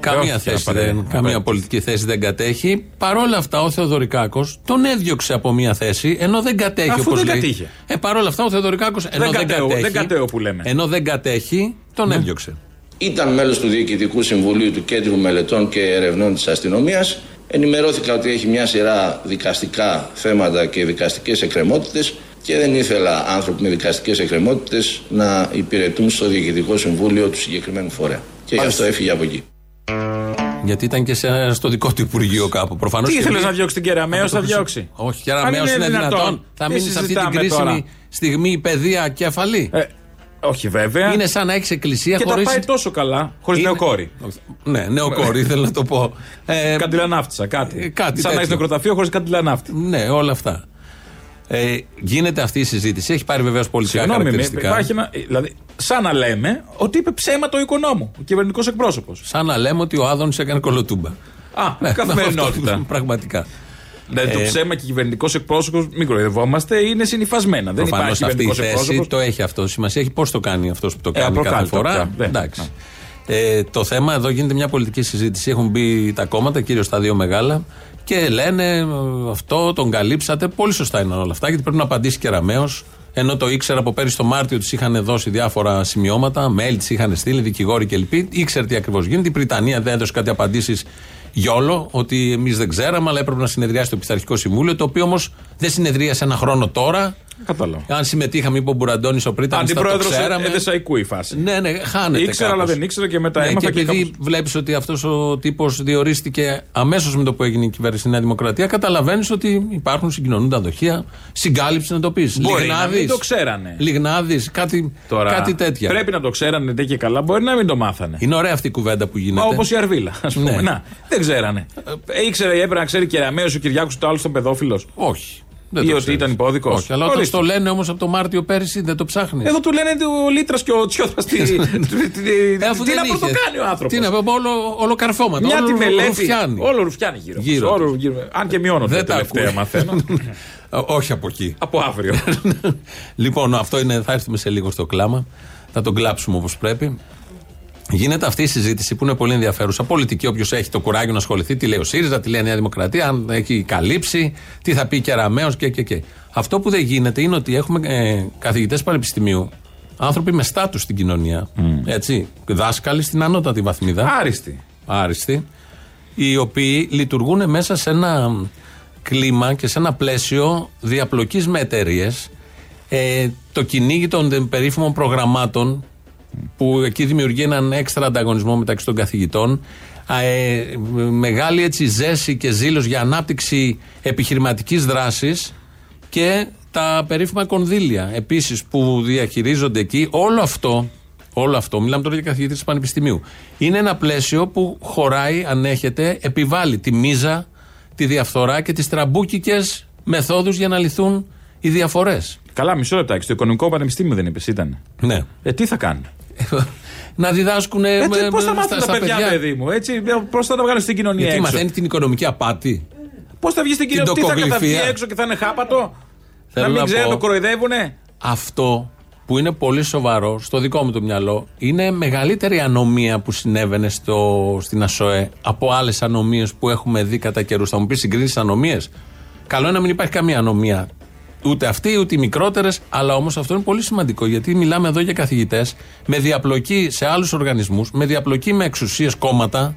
Καμία, όχι, θέση κύριε δεν, Παπαδάκη. καμία Βέβαια. πολιτική θέση δεν κατέχει. Παρ' όλα αυτά, ο Θεοδωρικάκος τον έδιωξε από μια θέση, ενώ δεν κατέχει Αφού όπως δεν λέει. κατήχε. Ε, παρ' όλα αυτά, ο Θεοδωρικάκος ενώ δεν, κατέω, κατέχει. δεν κατέω που λέμε. Ενώ δεν κατέχει, τον έδιωξε. Ήταν μέλος του Διοικητικού Συμβουλίου του Κέντρου Μελετών και Ερευνών της Αστυνομίας. Ενημερώθηκα ότι έχει μια σειρά δικαστικά θέματα και δικαστικές εκκρεμότητες και δεν ήθελα άνθρωποι με δικαστικές εκκρεμότητες να υπηρετούν στο Διοικητικό Συμβούλιο του συγκεκριμένου φορέα. Και γι' αυτό έφυγε από εκεί. Γιατί ήταν και σε, στο δικό του Υπουργείο κάπου. Προφανώς. Τι ήθελες να διώξει την Κεραμαίο, θα διώξει; Όχι, και Αν Κεραμαίο είναι είναι δυνατόν. δυνατόν. Θα Τι μείνει σε αυτή την συζητάμε κρίσιμη τώρα; στιγμή η παιδεία κέφαλη. Ε, όχι βέβαια. Είναι σαν να έχεις εκκλησία και χωρί. τα πάει τόσο καλά, χωρίς Είναι- νεοκόρη. Ναι, νεοκόρη, ήθελα να το πω. Ε, Καντιλανάφτισα, κάτι. ε, κάτι σαν να έχεις τέτοιο. νεκροταφείο χωρίς καντιλανάφτη. Ναι, όλα αυτά. Ε, γίνεται αυτή η συζήτηση. Έχει πάρει βεβαίως πολιτικά Συγγνώμη, με- χαρακτηριστικά. υπάρχει ένα. Δηλαδή, σαν να λέμε ότι είπε ψέματα ο οικονόμου, ο κυβερνητικός εκπρόσωπος. Σαν να λέμε ότι ο Άδωνης έκανε κολοτούμπα. Α, Ναι, καθημερινότητα. αυτό, Πραγματικά. Δηλαδή, το Ε, ψέμα και κυβερνητικός εκπρόσωπος, μην κοροϊδευόμαστε, είναι συνυφασμένα. Δεν Προφανώς υπάρχει αυτή η κυβερνητικό θέση εκπρόσωπος. το έχει αυτό. Σημασία έχει πώς το κάνει αυτός που το Ε, κάνει κάθε απροκάλυπτα φορά. πια, ναι. Εντάξει. Ε, το θέμα εδώ γίνεται μια πολιτική συζήτηση. Έχουν μπει τα κόμματα, κυρίως τα δύο μεγάλα, και λένε ε, αυτό τον καλύψατε. Πολύ σωστά είναι όλα αυτά, γιατί πρέπει να απαντήσει και Ραμαίος. Ενώ το ήξερα από πέρυσι το Μάρτιο του είχαν δώσει διάφορα σημειώματα, mail τη είχαν στείλει, δικηγόροι κλπ. Ήξερε τι ακριβώς γίνεται. Η Βρυτανία δεν έδωσε κάτι απαντήσεις γιόλο, ότι εμείς δεν ξέραμε, αλλά έπρεπε να συνεδριάσει το Πειθαρχικό Συμβούλιο, το οποίο όμως δεν συνεδρίασε ένα χρόνο τώρα. Κατάλαβα. Αν συμμετείχαμε, είπε ο Μπουραντώνης ο Πρίτανης, θα το Αντιπρόεδρος ξέραμε. Εδεσαϊκού η φάση. Ναι, ναι, χάνεται. Ήξερα, αλλά κάπως. δεν ήξερα και μετά ναι, έμαθα Και και επειδή κάπως- βλέπεις ότι αυτός ο τύπος διορίστηκε αμέσως με το που έγινε η κυβέρνηση στη Νέα Δημοκρατία, καταλαβαίνεις ότι υπάρχουν συγκοινωνούντα δοχεία. Συγκάλυψη να το πεις. Μπορεί να μην το ξέρανε. Λιγνάδης, κάτι, Τώρα, κάτι τέτοια. Πρέπει να το ξέρανε ντε και καλά, μπορεί να μην το μάθανε. Είναι ωραία αυτή η κουβέντα που γίνεται. Όπως η Αρβίλα, ας πούμε. Ναι. Να, δεν ξέρανε. Ε, ήξερε, έπρεπε να ξέρει κεραμαίο ο Κυριάκος το άλλο τον παιδόφιλος. Όχι. Δεν Ή το ότι ξέρεις. ήταν υπόδικος. Όχι, αλλά όταν το λένε όμως από το Μάρτιο πέρυσι δεν το ψάχνεις. Εδώ του λένε ο Λίτρας και ο Τσιόδρα. Τι Ε, αφού τι δεν να είχε. πρωτοκάνει ο άνθρωπος. Τι να πω, όλο, όλο καρφώματα. Μια όλο τη ρου- μελέτη. ρουφιάνει. Όλο ρουφιάνει γύρω. Γύρω μας. τους. Όλο γύρω. Αν και μειώνονται Δεν τα τελευταία, ακούει. μαθαίνω. Ε, Όχι από εκεί. Από αύριο. λοιπόν, αυτό είναι, θα έρθουμε σε λίγο στο κλάμα. Θα τον κλάψουμε όπως πρέπει. Γίνεται αυτή η συζήτηση που είναι πολύ ενδιαφέρουσα. Πολιτική, όποιος έχει το κουράγιο να ασχοληθεί, τι λέει ο ΣΥΡΙΖΑ, τι λέει η Νέα Δημοκρατία, αν έχει καλύψει, τι θα πει και Αραμαίος και, και, και. Αυτό που δεν γίνεται είναι ότι έχουμε ε, καθηγητές πανεπιστημίου, άνθρωποι με στάτους στην κοινωνία. Έτσι, δάσκαλοι στην ανώτατη βαθμίδα. Άριστοι. Άριστοι. Οι οποίοι λειτουργούν μέσα σε ένα κλίμα και σε ένα πλαίσιο διαπλοκής με εταιρείες. Ε, το κυνήγι των περίφημων προγραμμάτων που εκεί δημιουργεί έναν έξτρα ανταγωνισμό μεταξύ των καθηγητών Α, ε, μεγάλη έτσι ζέση και ζήλος για ανάπτυξη επιχειρηματικής δράσης και τα περίφημα κονδύλια επίσης που διαχειρίζονται εκεί όλο αυτό Όλο αυτό, μιλάμε τώρα για καθηγητή του Πανεπιστημίου. Είναι ένα πλαίσιο που χωράει, ανέχεται, επιβάλλει τη μίζα, τη διαφθορά και τις τραμπούκικες μεθόδους για να λυθούν οι διαφορές. Καλά, μισό λεπτάκι. Στο Οικονομικό Πανεπιστήμιο δεν είπες, ήταν. Ναι. Ε, τι θα κάνουν; Να διδάσκουν. Ε, με- Πώς θα με- μάθουν στα- τα στα παιδιά, παιδί μου, έτσι; Πώς θα τα βγάλουν στην κοινωνία Γιατί έξω; μαθαίνει την οικονομική απάτη. Πώς θα βγεις στην την κοινωνία, τι θα καταβγεί τοκογλυφία. έξω και θα είναι χάπατο; Θέλω να μην να ξέρουν, πω- το κοροϊδεύουνε; Αυτό που είναι πολύ σοβαρό στο δικό μου το μυαλό είναι μεγαλύτερη ανομία που συνέβαινε στο, στην ΑΣΟΕ από άλλες ανομίες που έχουμε δει κατά καιρούς. Θα μου πεις συγκρίνεις ανομίες; Καλό είναι να μην υπάρχει καμία ανομία. Ούτε αυτή ούτε οι μικρότερες, αλλά όμως αυτό είναι πολύ σημαντικό γιατί μιλάμε εδώ για καθηγητές με διαπλοκή σε άλλους οργανισμούς, με διαπλοκή με εξουσίες κόμματα,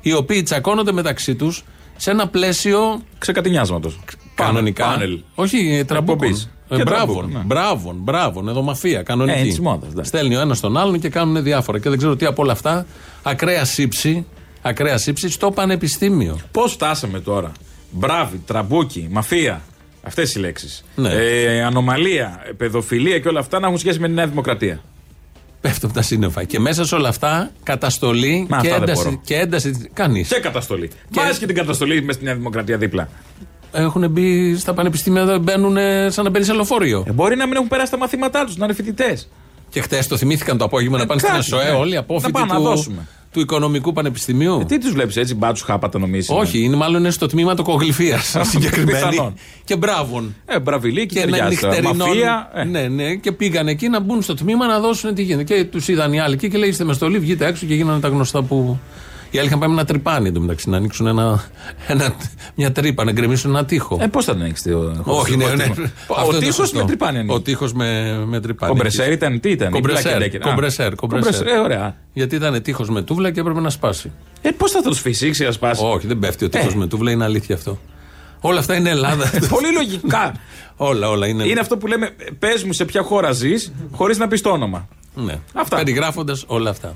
οι οποίοι τσακώνονται μεταξύ τους σε ένα πλαίσιο. Ξεκατηνιάσματο. Κανονικά. Πάνελ. Όχι, τραμπούκων. Εκπομπής. Ε, Και μπράβο, τραμπούκων, ναι. μπράβο, μπράβο, εδώ μαφία, κανονική. Ε, είναι της μόδας, ναι. Στέλνει ο ένας τον άλλον και κάνουν διάφορα. Και δεν ξέρω τι από όλα αυτά. Ακραία σήψη, ακραία σήψη στο πανεπιστήμιο. Πώς φτάσαμε τώρα; Μπράβοι, τραμπούκοι, μαφία. Αυτές οι λέξεις. Ναι. Ε, ανομαλία, παιδοφιλία και όλα αυτά να έχουν σχέση με τη Νέα Δημοκρατία. Πέφτω από τα σύννεφα. Και μέσα σε όλα αυτά καταστολή Μα, και, αυτά δεν ένταση, μπορώ. και ένταση. Κανείς. Και καταστολή. Και... Βάζει και την καταστολή μες στη Νέα Δημοκρατία δίπλα. Έχουν μπει στα πανεπιστήμια, δεν μπαίνουν ε, σαν να μπαίνει σε λεωφορείο. Ε, μπορεί να μην έχουν περάσει τα μαθήματά τους, να είναι φοιτητές. Και χτες το θυμήθηκαν το απόγευμα να πάνε στην κάτι, ΕΣΟΕ ναι. όλοι οι Να απόφοιτοι πάμε να του, δώσουμε. Του Οικονομικού Πανεπιστημίου. Ε, τι τους βλέπεις έτσι, μπάτσους χάπατα νομίζεις. Όχι, είναι μάλλον είναι στο τμήμα τοκογλυφία συγκεκριμένη. Πιθανόν. και μπράβων. Ε, μπραβιλί και, Και ένα ταιριάζει τώρα. νυχτερινό. Μαφία. ε. Ναι, ναι, και πήγαν εκεί να μπουν στο τμήμα να δώσουν τι γίνεται. Και τους είδαν οι άλλοι εκεί και λέει: Είστε με στολή, βγείτε έξω και γίνανε τα γνωστά που. Οι άλλοι είχαν πάει με ένα τρυπάνι εντωμεταξύ να ανοίξουν ένα, ένα, μια τρύπα, να γκρεμίσουν ένα τείχο. Ε, πώς θα την ανοίξει το Όχι, ναι, ναι. Αυτό Ο είναι τείχος σωστό. με τρυπάνι ανοίγει. Ο τείχος με, με τρυπάνι. Κομπρεσέρ ήταν, τι ήταν. Κομπρεσέρ, η Black Decker. Α, κομπρεσέρ, κομπρεσέρ. Ε, ωραία. Γιατί ήταν τείχος με τούβλα και έπρεπε να σπάσει. Ε, πώς θα τους φυσήξει να σπάσει; Όχι, δεν πέφτει ο τείχος Ε. με τούβλα, είναι αλήθεια αυτό. Όλα αυτά είναι Ελλάδα. Πολύ λογικά. όλα, όλα είναι. Είναι αυτό που λέμε, πες μου σε ποια χώρα ζεις, χωρίς να πεις το όνομα. Ναι. Αυτά. Περιγράφοντας όλα αυτά.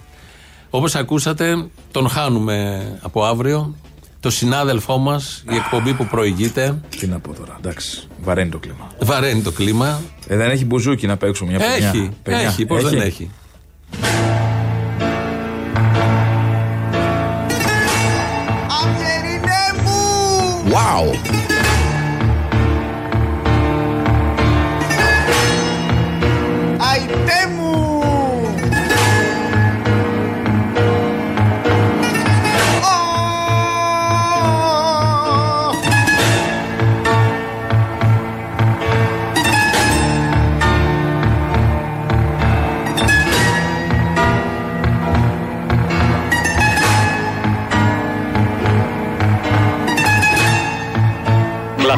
Όπως ακούσατε, τον χάνουμε από αύριο. Το συνάδελφό μας, η εκπομπή που προηγείται. Τι να πω τώρα, εντάξει. Βαραίνει το κλίμα. Βαραίνει το κλίμα. Ε, δεν έχει μπουζούκι να παίξουμε μια παινιά. Έχει, Παινιά. έχει, πώς δεν έχει. Wow!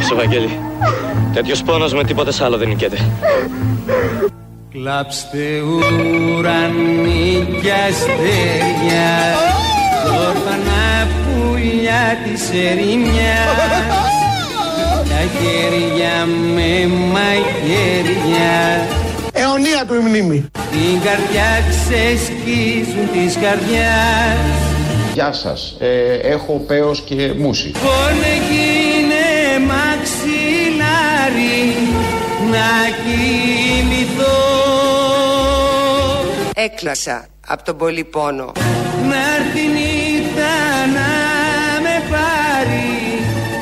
Κλάψε, Βαγγέλη. Τέτοιος πόνος με τίποτε άλλο δεν νικέται. Κλάψτε ουρανί και αστέρια Όρφανα πουλιά της ερημιάς Τα χέρια με μαχαίρια Αιωνία του η μνήμη. Την καρδιά ξεσκίζουν της καρδιάς Γεια σας. Ε, έχω πέος και μουσι. Να κοιμηθώ Έκλασα από τον πολύ πόνο. Να έρθει η νύχτα να με πάρει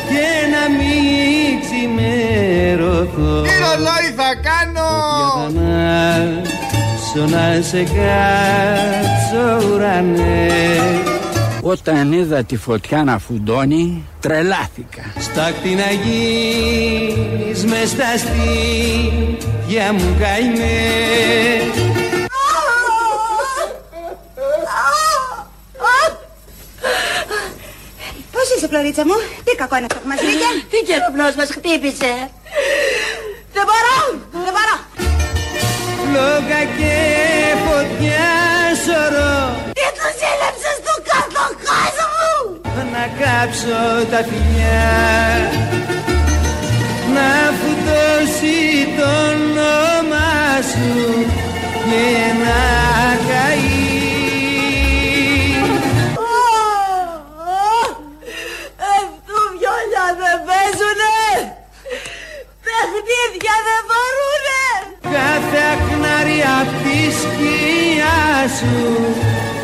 και να μην ξημερωθώ Τι ρολόι θα κάνω! Για να σε κάτσω ουρανές Όταν είδα τη φωτιά να φουντώνει, τρελάθηκα. Στάκτη να γίνεις μες στα στήθια μου καημέ Πώς είσαι, Φλωρίτσα μου, τι κακό είναι αυτό που μας βρήκε; Τι καιροπλός μας χτύπησε. Δεν μπορώ, δεν μπορώ. Φλόγα και φωτιά σωρό Τι τους έλεψες κάψω τα φιλιά Να φουτώσει το όνομα σου Και να καεί Αυτού βιόλια δεν παίζουνε. Παιχνίδια δεν μπορούνε. Κάθε ακνάρι απ' τη σκιά σου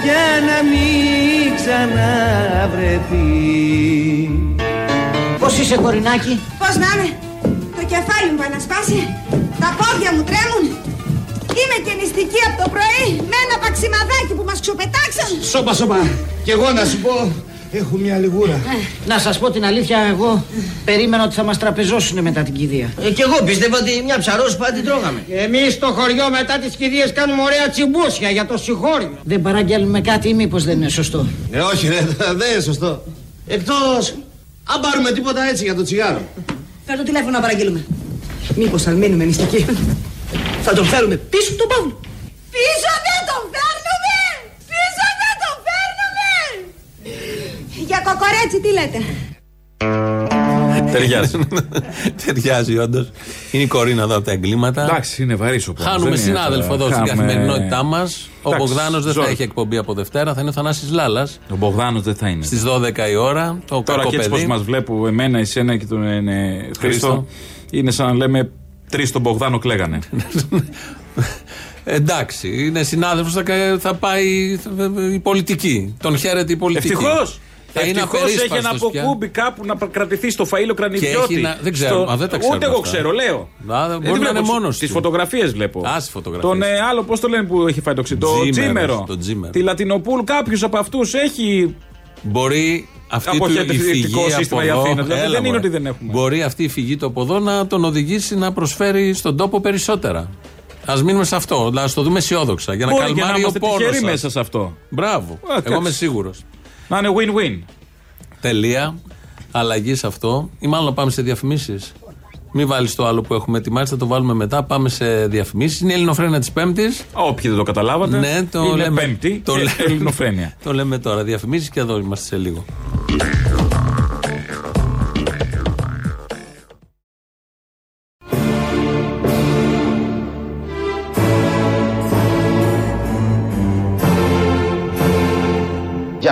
Για να μην ξαναβρεθεί Πώς είσαι, κορινάκι. Πώς να είναι. Το κεφάλι μου πάει να σπάσει. Τα πόδια μου τρέμουν. Είμαι και νηστική από το πρωί με ένα παξιμαδάκι που μας ξοπετάξαν. Σώπα, σώπα. Κι εγώ να σου πω, έχω μια λιγούρα. Να σας πω την αλήθεια, εγώ περίμενα ότι θα μας τραπεζώσουν μετά την κηδεία. Ε, κι εγώ πίστευα ότι μια ψαρόσπα την τρώγαμε. Εμείς στο χωριό μετά τις κηδείες κάνουμε ωραία τσιμπούσια για το συγχώριο. Δεν παραγγέλνουμε κάτι ή μήπως δεν είναι σωστό; Ε, όχι ρε, δεν είναι σωστό. Εκτός, αν πάρουμε τίποτα έτσι για το τσιγάρο. Φέρ το τηλέφωνο να παραγγείλουμε. Μήπως θα μείνουμε νηστικοί. Θα τον φέρουμε πίσω τον Παύλο. Πίσω δεν τον φέρνουμε! Πίσω δεν τον φέρνουμε! Για κοκορέτσι τι λέτε; Ταιριάζει. Ταιριάζει, όντως. Είναι η Κορίνα εδώ από τα εγκλήματα. Εντάξει, είναι βαρύς ο πόνος, Χάνουμε δεν είναι συνάδελφο τώρα. εδώ στην Χάμε- καθημερινότητά μας. Ο Εντάξει, Μπογδάνος δεν θα ζόρι. έχει εκπομπή από Δευτέρα, θα είναι ο Θανάσης Λάλας. Ο Μπογδάνος δεν θα είναι. Στις 12 η ώρα. Το Τώρα κακό και έτσι παιδί. πώς μας βλέπω, εμένα, εσένα και τον ε, ναι, Χρήστο, Χρήστο. είναι σαν να λέμε τρεις τον Μπογδάνο κλαίγανε. Εντάξει, είναι συνάδελφος, θα, θα πάει η πολιτική. Τον χαίρεται η πολιτική. Ευτυχώς! Θα είναι Ευτυχώς έχει ένα απερίσπαστος πια. αποκούμπι κάπου να κρατηθεί στο φαΐλο κρανιδιώτη. Και έχει να- δεν ξέρω, α, δεν τα ξέρουμε Ούτε εγώ αυτά. ξέρω, λέω. Α, δεν μπορεί να είναι μόνος Τις του. φωτογραφίες βλέπω. Α, στις φωτογραφίες. Τον ε, άλλο, πώς το λένε που έχει φάει το ξύλο. Το Τζίμερος, Τζίμερο. το Τζίμερο. Τη Λατινοπούλ, κάποιος από αυτούς έχει. Μπορεί αυτή του η Αποχαιρετιστικό φυγή σύστημα από η εδώ, Αθήνα. Δηλαδή έλα, δεν είναι μωρέ. ότι δεν έχουμε. Μπορεί αυτή η φυγή του από εδώ να τον οδηγήσει να προσφέρει στον τόπο περισσότερα. Α μείνουμε σε αυτό, να το δούμε αισιόδοξα. Για να Μπορεί και να καλμάρει ο είμαστε πόνος. τυχεροί μέσα σε αυτό. Μπράβο. Ε, εντάξει. Εγώ είμαι σίγουρος. Να είναι win-win. Τελεία. Αλλαγή σε αυτό. Ή μάλλον να πάμε σε διαφημίσεις. Μην βάλεις το άλλο που έχουμε ετοιμάσει, θα το βάλουμε μετά. Πάμε σε διαφημίσεις. Είναι η Ελληνοφρένα της Πέμπτης. Όποιοι δεν το καταλάβατε. Ναι, το είναι λέμε. Πέμπτη. Το και λέμε. Ελληνοφρένεια. Το λέμε τώρα. Διαφημίσεις και εδώ είμαστε σε λίγο.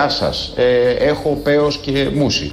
Σας, ε, έχω πέος και μουσι.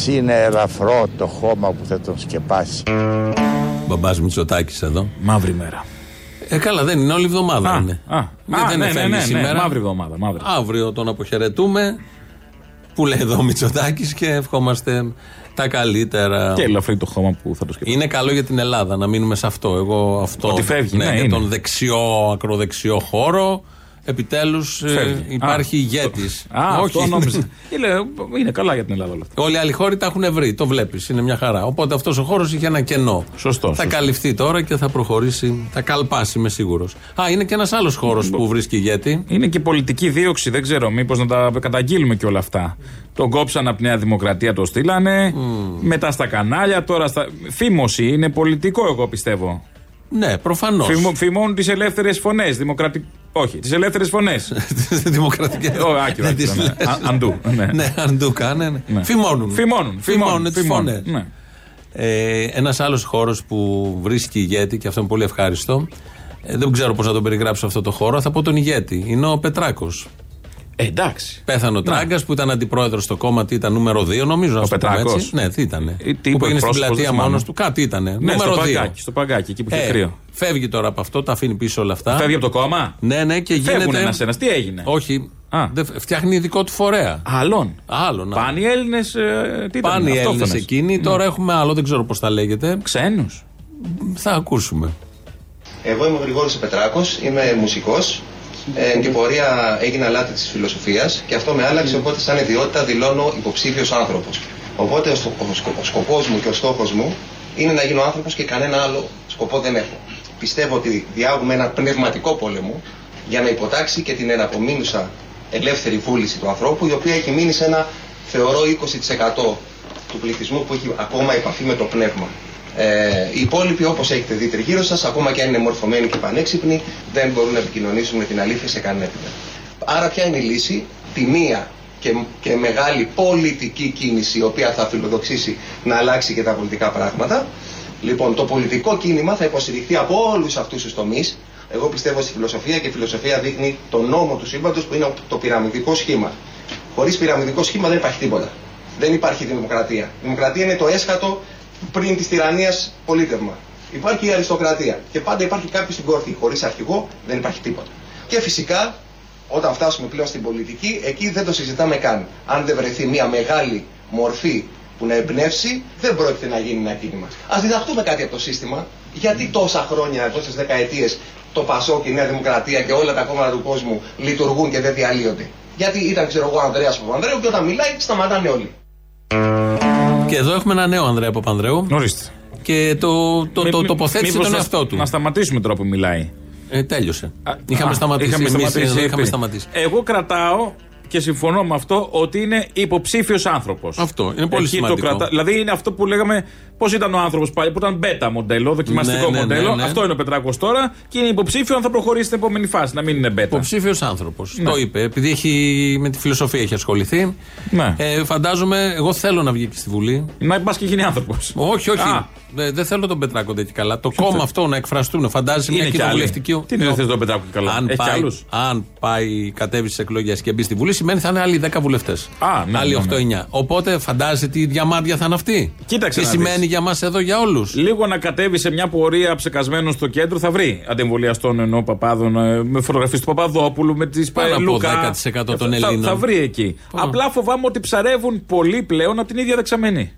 Ας είναι ελαφρό το χώμα που θα τον σκεπάσει. Μπαμπάς Μητσοτάκης εδώ. Μαύρη μέρα. Ε, καλά, δεν είναι όλη εβδομάδα. Α, είναι. α, δεν α, δεν ναι, είναι ναι, φεύγει ναι, ναι, σήμερα. μαύρη εβδομάδα, μαύρη. Αύριο τον αποχαιρετούμε. Που λέει εδώ ο Μητσοτάκης και ευχόμαστε τα καλύτερα. Και ελαφρύ το χώμα που θα το σκεφτεί. Είναι καλό για την Ελλάδα να μείνουμε σε αυτό. Εγώ αυτό. Ότι φεύγει, ναι, για είναι. τον δεξιό, ακροδεξιό χώρο. Επιτέλους Φεύγει. υπάρχει Α, ηγέτης. Α, αυτό νόμιζα. είναι, είναι καλά για την Ελλάδα όλα αυτά. Όλοι οι άλλοι χώροι τα έχουν βρει. Το βλέπεις. Είναι μια χαρά. Οπότε αυτός ο χώρος είχε ένα κενό. Σωστό. Θα σωστό. καλυφθεί τώρα και θα προχωρήσει. Θα καλπάσει, είμαι σίγουρος. Α, είναι και ένας άλλος χώρος που βρίσκει ηγέτη. Είναι και πολιτική δίωξη, δεν ξέρω, μήπως να τα καταγγείλουμε και όλα αυτά. Τον κόψαν από Νέα Δημοκρατία, το στείλανε. Μετά στα κανάλια, τώρα στα. Φήμωση, είναι πολιτικό, εγώ πιστεύω. Ναι, προφανώς. Φημώ, φημώνουν τις ελεύθερες φωνές. Δημοκρατι... Όχι, τις ελεύθερες φωνές. Δημοκρατικές. Ω, άκυρο, Δεν άκυρο, τις ναι. λες. Α- Αντού. Ναι. Ναι, αν το κάνε. Ναι. Φημώνουν. Φημώνουν. Φημώνουν τις φημώνουν, φωνές. ναι. Ε, Ένας άλλος χώρος που βρίσκει ηγέτη και αυτό είναι πολύ ευχάριστο. Ε, δεν ξέρω πώς να τον περιγράψω αυτό το χώρο. Θα πω τον ηγέτη. Είναι ο Πετράκος. Ε, εντάξει. Πέθανε ο Τράγκας που ήταν αντιπρόεδρος στο κόμμα, τι ήταν νούμερο 2, νομίζω. ας το πούμε Πετράκος. έτσι. Ναι, τι ήταν. Ε, τι που είπε, πήγαινε στην εκπρόσωπος, πλατεία δεν θυμάμαι. μόνος του. Κάτι ήταν. Ναι, νούμερο στο 2. παγκάκι, στο παγκάκι, εκεί που είχε Ε, κρύο. φεύγει τώρα από αυτό, τα αφήνει πίσω όλα αυτά. Φεύγει από το κόμμα; Ναι, ναι, και Φεύγουν γίνεται. ένα-ένα. Τι έγινε; Όχι. Α. Δεν φ- φτιάχνει δικό του φορέα. Άλλον. Άλλον. Πάνε οι Έλληνες. Ε, τι ήταν, Πάνε οι Έλληνες αυτόχθονες. εκείνοι. Ναι. Τώρα έχουμε άλλο, δεν ξέρω πώς τα λέγεται. Ξένους. Θα ακούσουμε. Εγώ είμαι ο Γρηγόρης Πετράκος, είμαι μουσικός. Ε, εν την πορεία έγινα λάτι της φιλοσοφίας και αυτό με άλλαξε, οπότε σαν ιδιότητα δηλώνω υποψήφιος άνθρωπος. Οπότε ο, στο- ο, σκο- ο σκοπός μου και ο στόχος μου είναι να γίνω άνθρωπος και κανένα άλλο σκοπό δεν έχω. Πιστεύω ότι διάγουμε ένα πνευματικό πόλεμο για να υποτάξει και την εναπομείνουσα ελεύθερη βούληση του ανθρώπου, η οποία έχει μείνει σε ένα, θεωρώ, 20% του πληθυσμού που έχει ακόμα επαφή με το πνεύμα. Ε, οι υπόλοιποι, όπως έχετε δει τριγύρω σας, ακόμα και αν είναι μορφωμένοι και πανέξυπνοι, δεν μπορούν να επικοινωνήσουν με την αλήθεια σε κανένα επίπεδο. Άρα, ποια είναι η λύση, τη μία και, και μεγάλη πολιτική κίνηση, η οποία θα φιλοδοξήσει να αλλάξει και τα πολιτικά πράγματα. Λοιπόν, το πολιτικό κίνημα θα υποστηριχθεί από όλους αυτούς τους τομείς. Εγώ πιστεύω στη φιλοσοφία και η φιλοσοφία δείχνει τον νόμο του σύμπαντος που είναι το πυραμιδικό σχήμα. Χωρίς πυραμιδικό σχήμα δεν υπάρχει τίποτα. Δεν υπάρχει δημοκρατία. Η δημοκρατία είναι το έσχατο πριν της τυραννίας πολίτευμα. Υπάρχει η αριστοκρατία. Και πάντα υπάρχει κάποιος στην κόρφη. Χωρίς αρχηγό δεν υπάρχει τίποτα. Και φυσικά, όταν φτάσουμε πλέον στην πολιτική, εκεί δεν το συζητάμε καν. Αν δεν βρεθεί μια μεγάλη μορφή που να εμπνεύσει, δεν πρόκειται να γίνει ένα κίνημα. Α διδαχτούμε κάτι από το σύστημα. Γιατί τόσα χρόνια, τόσες δεκαετίες το Πασόκ, η Νέα Δημοκρατία και όλα τα κόμματα του κόσμου λειτουργούν και δεν διαλύονται. Γιατί ήταν, ξέρω εγώ, ο Ανδρέας Παπανδρέου και όταν μιλάει σταματάνε όλοι. Και εδώ έχουμε ένα νέο Ανδρέα Παπανδρέου. Ορίστε. Και το, το, το, Μη- τοποθέτησε μήπως τον να- εαυτό του. Να σταματήσουμε τώρα που μιλάει. Ε, τέλειωσε. είχαμε Α, σταματήσει. είχαμε εμείς, σταματήσει, εδώ είχαμε είπε. σταματήσει. Εγώ κρατάω και συμφωνώ με αυτό ότι είναι υποψήφιος άνθρωπος. Αυτό είναι πολύ Εκεί σημαντικό. Το κρατά... Δηλαδή είναι αυτό που λέγαμε πώς ήταν ο άνθρωπος πάλι, που ήταν μπέτα μοντέλο, δοκιμαστικό Ναι, ναι, μοντέλο. ναι, ναι. Αυτό είναι ο Πετράκος τώρα και είναι υποψήφιο αν θα προχωρήσει στην επόμενη φάση, να μην είναι μπέτα. Υποψήφιος άνθρωπος. Ναι. Το είπε. Επειδή έχει, με τη φιλοσοφία έχει ασχοληθεί. Ναι. Ε, φαντάζομαι, εγώ θέλω να βγει και στη Βουλή. Να πας και γίνει άνθρωπος. Όχι, όχι. Α. Ε, δεν θέλω τον Πετράκο τέτοιο καλά. Το κόμμα αυτό να εκφραστούν. Φαντάζεσαι μια Είναι κι άλλοι. κοινοβουλευτική. Τι είναι, δεν θες τον Πετράκο και καλά; Αν Έχει κι πάει, άλλους; αν πάει, κατέβει στις εκλογές και μπει στη Βουλή, σημαίνει θα είναι άλλοι 10 βουλευτές. Α, ναι, άλλοι ναι, ναι. 8-9. Οπότε φαντάζεσαι τι διαμάντια θα είναι αυτή. Κοίταξε Τι να σημαίνει δεις. για μας εδώ για όλους. Λίγο να κατέβει σε μια πορεία ψεκασμένος στο κέντρο θα βρει αντεμβολιαστών ενώ παπάδων ε, με φωτογραφίες του Παπαδόπουλου, με τις Πάνω από Λουκά. 10% των Θα- Ελλήνων. Θα, βρει εκεί. Απλά φοβάμαι ότι ψαρεύουν πολύ πλέον από την ίδια δεξαμενή.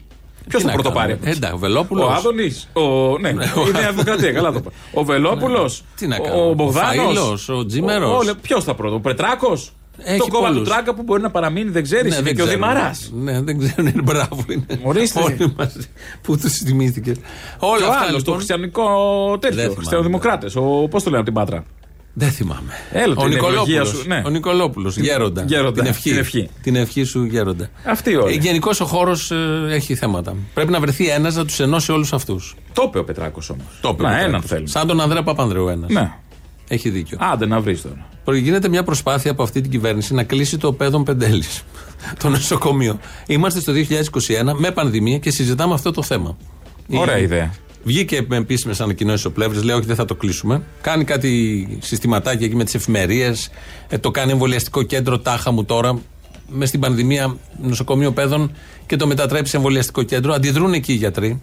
Ποιος Τι θα να πρωτοπάρει. κάνουμε. Εντάξει, ο Βελόπουλος. Ο Άδωνης. Ο... Ναι, η Νέα Δημοκρατία, καλά το είπα. Ο Βελόπουλος. Τι να Ο, κάνουμε. ο Ο Μπογδάνος. Φαΐλος, ο Τζίμερος. Ποιος θα πρώτο, ο Πετράκος. Έχει Το κόμμα του πολλούς. Τράκα που μπορεί να παραμείνει, δεν ξέρεις. Ναι, είναι δεν και ο ξέρουμε. Δημαράς. Ναι, δεν ξέρω. Είναι μπράβο. Είναι. Ορίστε. Όλοι μαζί. Πού τους θυμήθηκες. Όλα Και ο αυτά άλλος, το λοιπόν. χριστιανικό Δεν τέτοιο. θυμάμαι. Χριστιανοδημοκράτες. Πώς το λένε από την Πάτρα; Δεν θυμάμαι. Έλα, ο την ευλογία Νικολόπουλος. σου, ναι. Ο Νικολόπουλος. Γέροντα. Γέροντα, Την ευχή. την ευχή. Την ευχή σου, γέροντα. Αυτή όλοι. Γενικώς ο χώρος έχει θέματα. Πρέπει να βρεθεί ένας να τους ενώσει όλους αυτούς. Το είπε ο Πετράκος όμως. Το είπε ο Να, Πετράκος. έναν θέλουμε. Σαν τον Ανδρέα Παπανδρέου ένας. Ναι. Έχει δίκιο. Άντε να βρεις τώρα. Γίνεται μια προσπάθεια από αυτή την κυβέρνηση να κλείσει το παιδόν Πεντέλης. το νοσοκομείο. Είμαστε στο 2021 με πανδημία και συζητάμε αυτό το θέμα. Ωραία Η- ιδέα. Βγήκε με επίσημες ανακοινώσεις ο Πλεύρης, λέει: Όχι, δεν θα το κλείσουμε. Κάνει κάτι συστηματάκι εκεί με τις εφημερίες. το κάνει εμβολιαστικό κέντρο τάχα μου τώρα. Μες στην πανδημία νοσοκομείο παιδών και το μετατρέψει σε εμβολιαστικό κέντρο. Αντιδρούν εκεί οι γιατροί.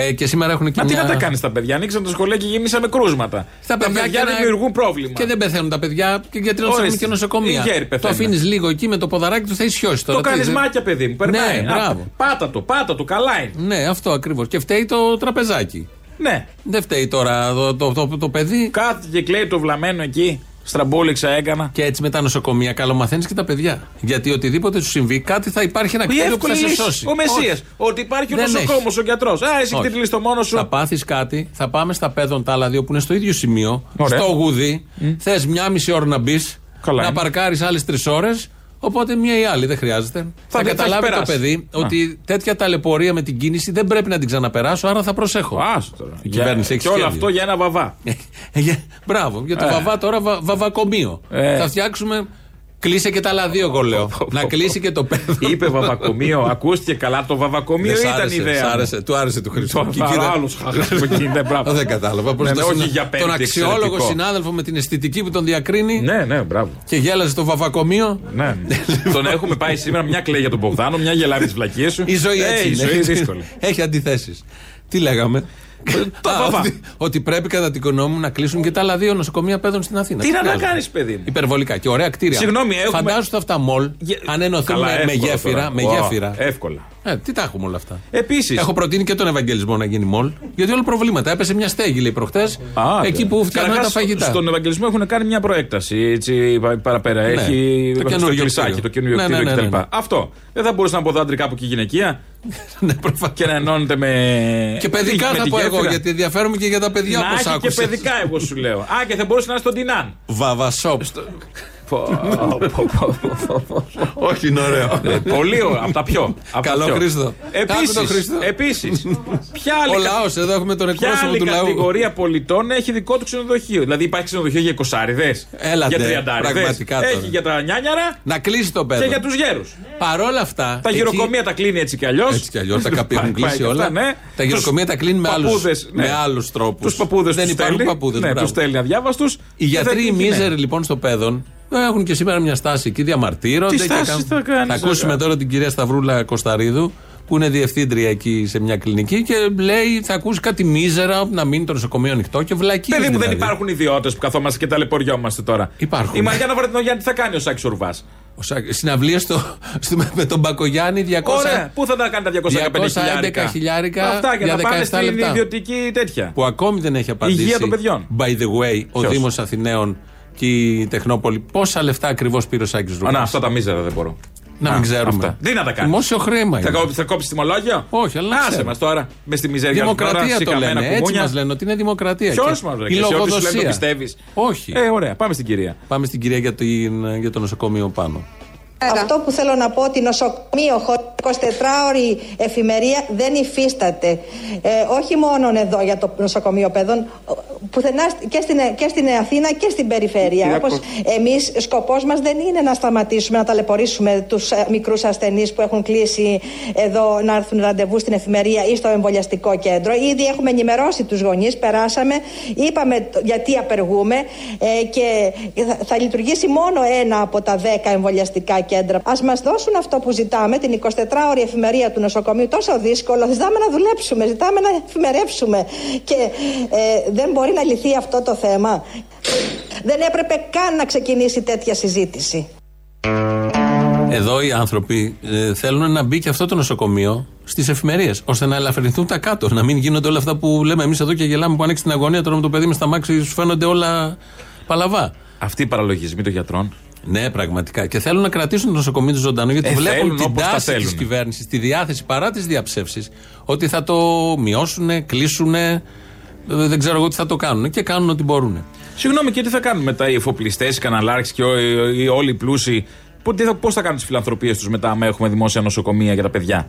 Ε, και σήμερα έχουν και Μα τι μια... να τα κάνεις τα παιδιά, ανοίξαν τα σχολεία και γεμίσαμε κρούσματα. Στα τα παιδιά, παιδιά και να- δημιουργούν πρόβλημα. Και δεν πεθαίνουν τα παιδιά και γιατί να τους Ορίστε. κάνουμε και νοσοκομεία. Οι γέροι Το πεθαίνουν. αφήνεις λίγο εκεί με το ποδαράκι του, θα ισιώσει τώρα. Το Τι, κάνει δεν- μάκια, παιδί μου. Περνάει. Ναι, Α, μπράβο. Πάτα το, πάτα το, καλά είναι. Ναι, αυτό ακριβώς. Και φταίει το τραπεζάκι. Ναι. Δεν φταίει τώρα το, το, το, το παιδί. Κάθεται και κλαίει το βλαμμένο εκεί. Στραμπόλεξα έκανα. Και έτσι με τα νοσοκομεία καλομαθαίνεις και τα παιδιά. Γιατί οτιδήποτε σου συμβεί, κάτι θα υπάρχει ένα Η κτίριο που θα εύκολη σε λύση. σώσει. Ο Μεσία. Όχι. Ότι υπάρχει ο Δεν νοσοκόμος, έχει. ο γιατρός. Α, εσύ Όχι. κτήρι το μόνο σου. Θα πάθεις κάτι, θα πάμε στα παιδόν τα άλλα δύο που είναι στο ίδιο σημείο, Ωραία. στο γουδί. Θες μια μισή ώρα να μπεις, Καλά να είναι. παρκάρεις άλλες τρεις ώρες. Οπότε μία ή άλλη δεν χρειάζεται. Θα, δεν θα καταλάβει έχει το περάσει. παιδί ότι τέτοια ταλαιπωρία με την κίνηση δεν πρέπει να την ξαναπεράσω, άρα θα προσέχω. Άσο τώρα. Η κυβέρνηση έχει Και όλο σχέδιο. αυτό για ένα βαβά. Ε, για- Μπράβο, για το Ε. βαβά τώρα βα, βαβακομείο. Ε. Θα φτιάξουμε. Κλείσε και τα άλλα δύο, εγώ λέω. να κλείσει και το παιδό. Είπε βαβακομείο, ακούστηκε καλά. Το βαβακομείο Δεν σ' ήταν άρεσε, ιδέα. σ' μου. άρεσε, του άρεσε του Χρήστο. Το Και εκεί δεν- άλλος χάχασμα εκεί, δεν μπράβο. Δεν κατάλαβα. Πώς Ναι, το ναι, όχι συνα- για πέμπτη, Τον αξιόλογο εξαιρετικό. συνάδελφο με την αισθητική που τον διακρίνει Ναι, ναι, μπράβο. και γέλαζε στο βαβακομείο. Ναι. τον έχουμε πάει σήμερα, μια κλαίει για τον Μπογδάνο, μια γελάει με τις βλακίες σου. Η ζωή Ε, έτσι η είναι. ζωή δύσκολη. Έχει αντιθέσεις. Τι λέγαμε; Το Α, βαβά. ότι, ότι πρέπει κατά την γνώμη μου να κλείσουν και τα άλλα δύο νοσοκομεία παιδών στην Αθήνα. Τι να τα κάνεις. κάνεις, παιδί μου; Υπερβολικά και ωραία κτίρια. Συγγνώμη, έχουμε- Φαντάζομαι αυτά μολ, αν ενωθούν Καλά, με, με εύκολα γέφυρα. τώρα. Με Ω, γέφυρα. Εύκολα. Ε, τι τα έχουμε όλα αυτά; Επίση. Έχω προτείνει και τον Ευαγγελισμό να γίνει μολ. Γιατί όλα προβλήματα. Έπεσε μια στέγη, λέει προχτές. Εκεί που φτιάχνουν τα φαγητά. Στον Ευαγγελισμό έχουν κάνει μια προέκταση έτσι, πα- παραπέρα. Ναι. Έχει Το το καινούργιο κλεισάκι, κτίριο. το καινούριο Ναι, κτίριο ναι, ναι, κτλ. ναι. Αυτό. Δεν θα μπορούσε να αποδάντρει κάπου και η γυναικεία και να ενώνεται με. Και παιδικά με θα τη πω εγώ, γέφυρα. γιατί ενδιαφέρομαι και για τα παιδιά Να όπω έχει και άκουσα. παιδικά, εγώ σου λέω. Α, και θα μπορούσε να είναι στον Τινάν. Βαβασόπ. Όχι, είναι ωραίο. Ε, Πολύ ωραίο. Από τα πιο. απ' τα Καλό πιο. Χρήστο. Άκου τον Χρήστο. Επίσης. Ποια άλλη Ο κα- λαός, εδώ έχουμε τον Ποια εκπρόσωπο άλλη του λαού. κατηγορία πολιτών έχει δικό του ξενοδοχείο; Δηλαδή υπάρχει ξενοδοχείο για εικοσάριδες, Έλατε, για τριαντάριδες. πραγματικά τώρα. Έχει για τα νιάνιαρα Να κλείσει το παιδό. και για τους γέρους. Παρόλα αυτά. Τα εκεί- γυροκομεία τα κλείνει έτσι κι αλλιώς. Έτσι κι αλλιώς τα καπή έχουν Πάει κλείσει και όλα. αυτά, ναι. Τα γυροκομεία τα κλείνει με άλλου παππούδες, ναι. με άλλους τρόπους. Του παππούδες Δεν υπάρχουν παππούδες. Ναι, τους στέλνει αδιάβαστους. Οι γιατροί οι μίζεροι λοιπόν στο παιδόν έχουν και σήμερα μια στάση εκεί, διαμαρτύρονται. Τι και στάση κάνουν- θα κάνεις, Θα ακούσουμε αγάπη. τώρα την κυρία Σταυρούλα Κωνσταρίδου, που είναι διευθύντρια εκεί σε μια κλινική και λέει θα ακούσει κάτι μίζερα να μείνει το νοσοκομείο ανοιχτό και βλακίε. Παιδί μου, δεν υπάρχουν ιδιώτες που καθόμαστε και ταλαιπωριόμαστε τώρα. Υπάρχουν. Η Μαριάννα Βαρδινογιάννη τι θα κάνει ο Σάκη Ουρβάς; Συναυλία στο, στο, με τον Μπακογιάννη 200. Ωραία. Πού θα τα κάνει τα 215 χιλιάρικα; χιλιάρικα Αυτά και για να πάνε 17 στην λεπτά. ιδιωτική τέτοια. Που ακόμη δεν έχει απαντήσει. Υγεία των παιδιών. By the way, ο Ποιος; Δήμος Αθηναίων και η Τεχνόπολη. Πόσα λεφτά ακριβώς πήρε ο Σάκης Α, Ρούμπα. να, αυτά τα μίζερα δεν μπορώ. Να Α, μην ξέρουμε. αυτά. Τι να τα κάνεις; Δημόσιο χρήμα. Θα, είναι. κόψει- θα κόψεις τιμολόγιο; Όχι, αλλά να Άσε ξέρουμε. μας τώρα. Μες στη μιζέρια Δημοκρατία το λένε. Έτσι μας λένε ότι είναι δημοκρατία. Ποιος Και μας Η λένε. Εσύ ό,τι σου λένε το λογοδοσία. πιστεύεις. Όχι. Ε, ωραία. Πάμε στην κυρία. Πάμε στην κυρία για, την, για το νοσοκομείο πάνω. Αυτό που θέλω να πω ότι νοσοκομείο χωρίς 24ωρη εφημερία δεν υφίσταται. Ε, όχι μόνο εδώ για το νοσοκομείο παιδών, πουθενά και στην, και στην Αθήνα και στην περιφέρεια. Κύριε Όπως εμείς σκοπός μας δεν είναι να σταματήσουμε να ταλαιπωρήσουμε τους ε, μικρούς ασθενείς που έχουν κλείσει εδώ να έρθουν ραντεβού στην εφημερία ή στο εμβολιαστικό κέντρο. Ήδη έχουμε ενημερώσει τους γονείς, περάσαμε, είπαμε το- γιατί απεργούμε ε, και θα, θα λειτουργήσει μόνο ένα από τα 10 εμβολιαστικά κέντρα. Ας μας δώσουν αυτό που ζητάμε, την 24ωρη εφημερία του νοσοκομείου, τόσο δύσκολο. Ζητάμε να δουλέψουμε, ζητάμε να εφημερεύσουμε και ε, δεν μπορεί να λυθεί αυτό το θέμα. Δεν έπρεπε καν να ξεκινήσει τέτοια συζήτηση. Εδώ οι άνθρωποι ε, θέλουν να μπει και αυτό το νοσοκομείο στις εφημερίες, ώστε να ελαφρυνθούν τα κάτω. Να μην γίνονται όλα αυτά που λέμε εμείς εδώ και γελάμε που ανοίξει την αγωνία. Τώρα με το παιδί με στα μάξι σου φαίνονται όλα παλαβά. Αυτή η παραλογισμή των γιατρών. Ναι, πραγματικά. Και θέλουν να κρατήσουν το νοσοκομείο τους ζωντανό γιατί Ε, βλέπουν θέλουν την όπως τα τάση της θέλουν. κυβέρνησης, τη διάθεση παρά τις διαψεύσεις, ότι θα το μειώσουν, κλείσουν. Δεν ξέρω εγώ τι θα το κάνουν. Και κάνουν ό,τι μπορούν. Συγγνώμη, και τι θα κάνουν μετά οι εφοπλιστές, οι καναλάρχες και ο- οι- οι- όλοι οι πλούσιοι; Πώς θα κάνουν τις φιλανθρωπίες τους μετά, άμα έχουμε δημόσια νοσοκομεία για τα παιδιά;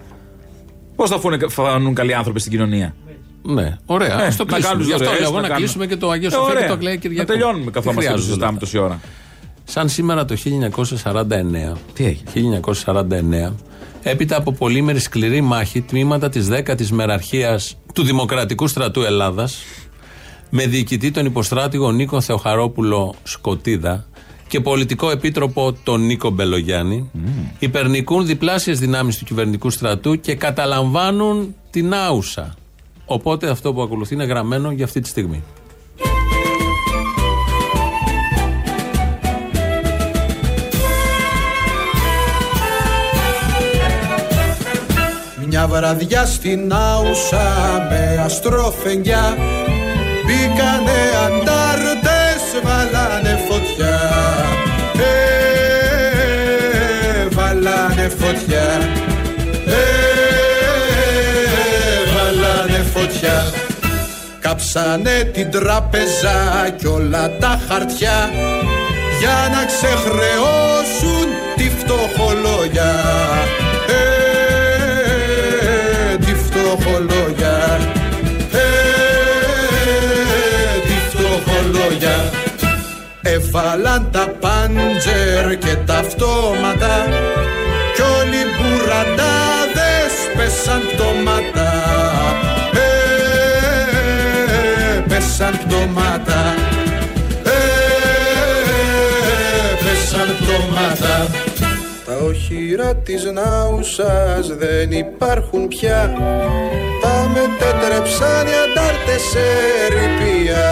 Πώς θα φούνε- φανούν καλοί άνθρωποι στην κοινωνία; Ναι, ωραία. Ε, Ας το να κλείσουμε. κάνουν Γι' αυτό δωρεές, λέω εγώ να να, κάνουν. κλείσουμε και το Αγίο Ε, Σοφία και ωραία. το Αγγλέα Κυριακό. Να τελειώνουμε Τι καθόμαστε και το χρειάζονται συζητάμε όλα τόση ώρα. Σαν σήμερα το 1949. Τι έγινε; 1949. Έπειτα από πολύμερη σκληρή μάχη, τμήματα της 10ης Μεραρχίας του Δημοκρατικού Στρατού Ελλάδας με διοικητή τον υποστράτηγο Νίκο Θεοχαρόπουλο Σκοτίδα και πολιτικό επίτροπο τον Νίκο Μπελογιάννη υπερνικούν διπλάσιες δυνάμεις του κυβερνητικού στρατού και καταλαμβάνουν την άουσα. Οπότε αυτό που ακολουθεί είναι γραμμένο για αυτή τη στιγμή. Μια βραδιά στην Άουσα με αστρόφεγγιά Μπήκανε αντάρτες, βάλανε φωτιά. Ε, Βάλανε φωτιά. Ε, Βάλανε φωτιά. Κάψανε την τράπεζα κι όλα τα χαρτιά. Για να ξεχρεώσουν τη φτωχολόγια. Έβαλαν τα πάντζερ και τα αυτόματα κι όλοι οι μπουραντάδες πέσαν πτώματα. Ε, πέσαν πτώματα. Ε, πέσαν πτώματα. Τα οχυρά της Νάουσας δεν υπάρχουν πια Τα μετέτρεψαν οι αντάρτες σε ρηπία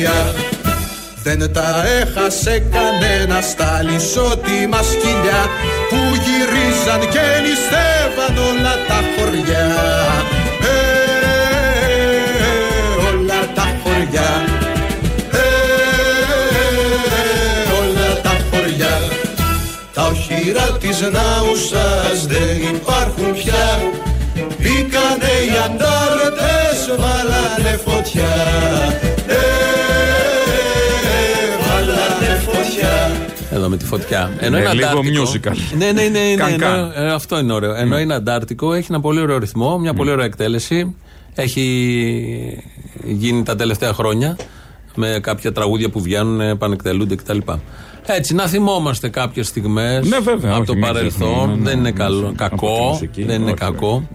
ρηπία δεν τα έχασε κανένα στα λισότιμα σκυλιά που γυρίζαν και νηστεύαν όλα τα χωριά. Ε, όλα τα χωριά. Ε, όλα τα χωριά. Τα οχυρά της Νάουσας δεν υπάρχουν πια Μπήκανε οι αντάρτες, βάλανε φωτιά Εδώ με τη φωτιά. Ενώ Ναι, είναι λίγο αντάρτικο. musical. Ναι, ναι, ναι. ναι, Καν, ενώ- καν. ε, αυτό είναι ωραίο. Ενώ είναι αντάρτικο, έχει ένα πολύ ωραίο ρυθμό, μια πολύ ωραία εκτέλεση. Έχει γίνει τα τελευταία χρόνια με κάποια τραγούδια που βγαίνουν, επανεκτελούνται κτλ. Έτσι, να θυμόμαστε κάποιες στιγμές Ναι, βέβαια, από όχι, το μην παρελθόν. ξεχνάμε, ναι, δεν είναι ναι, καλό, ναι, από τη κακό. μουσική, δεν είναι όχι, κακό.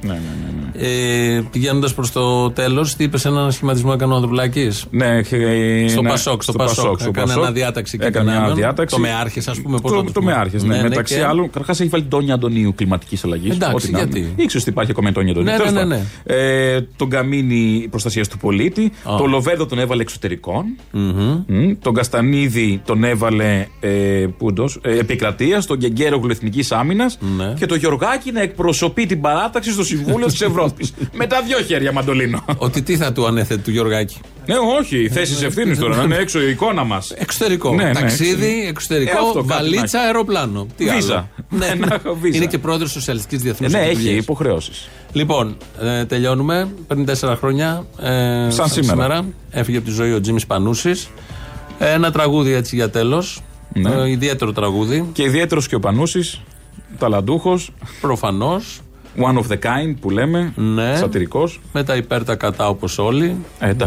Ναι, ναι, ναι, ναι. Ε, Πηγαίνοντας προς το τέλος, τι είπες σε έναν σχηματισμό έκανε ο Ανδρουλάκης; Ναι, ε, στο ναι, Πασόκ. Στο, στο Πασόκ. Πασόκ, στο Έκανε Πασόκ. αναδιάταξη και Έκανε μια δυνάμεων. αναδιάταξη. Το με ας πούμε. Πώς Το, να το, το πούμε. με άρχε, ναι. Ναι, ναι, Μεταξύ και- άλλων, καταρχάς έχει βάλει Τόνια Αντωνίου κλιματικής αλλαγής. Εντάξει, γιατί; Ήξερες ότι υπάρχει ακόμα η Τόνια Αντωνίου. Ναι, Τέλος ναι, πάντων. ναι, Ε, τον Καμίνη προστασίας του πολίτη. Το Λοβέρδο τον έβαλε εξωτερικών. Μμ. Τον Καστανίδη τον έβαλε ε, πούντος, ε, επικρατείας. Τον Γκεγκέρογλου Εθνικής Άμυνας. Ναι. Και το Γιωργάκη να εκπροσωπεί την παράταξη στο Συμβούλιο της Ευρώπης. Με τα δυο χέρια μαντολίνο. Ότι τι θα του ανέθετε του Γιωργάκη; Ναι, όχι, θέσεις ευθύνης τώρα. Να είναι έξω η εικόνα μας. Εξωτερικό. Ναι, ναι, Ταξίδι, εξωτερικό. εξωτερικό, Ε, αυτό κάτι να βαλίτσα, έχει. αεροπλάνο. Τι Βίζα. άλλο. ναι, Να ναι. έχω βίζα. Είναι και πρόεδρος Σοσιαλιστικής Διεθνούς. Ε, ναι, έχει υποχρεώσεις. Λοιπόν, ε, τελειώνουμε. Πριν 4 χρόνια. Ε, Σαν σήμερα. Έφυγε από τη ζωή ο Τζίμις Πανούσης. Ένα τραγούδι έτσι για τέλος. Ναι. Ε, ιδιαίτερο τραγούδι. Και ιδιαίτερος και ο Πανούσης, ταλαντούχος. Προφανώς. One of the kind που λέμε. Ναι. Σατυρικός. Με τα υπέρ τα κατά όπως όλοι.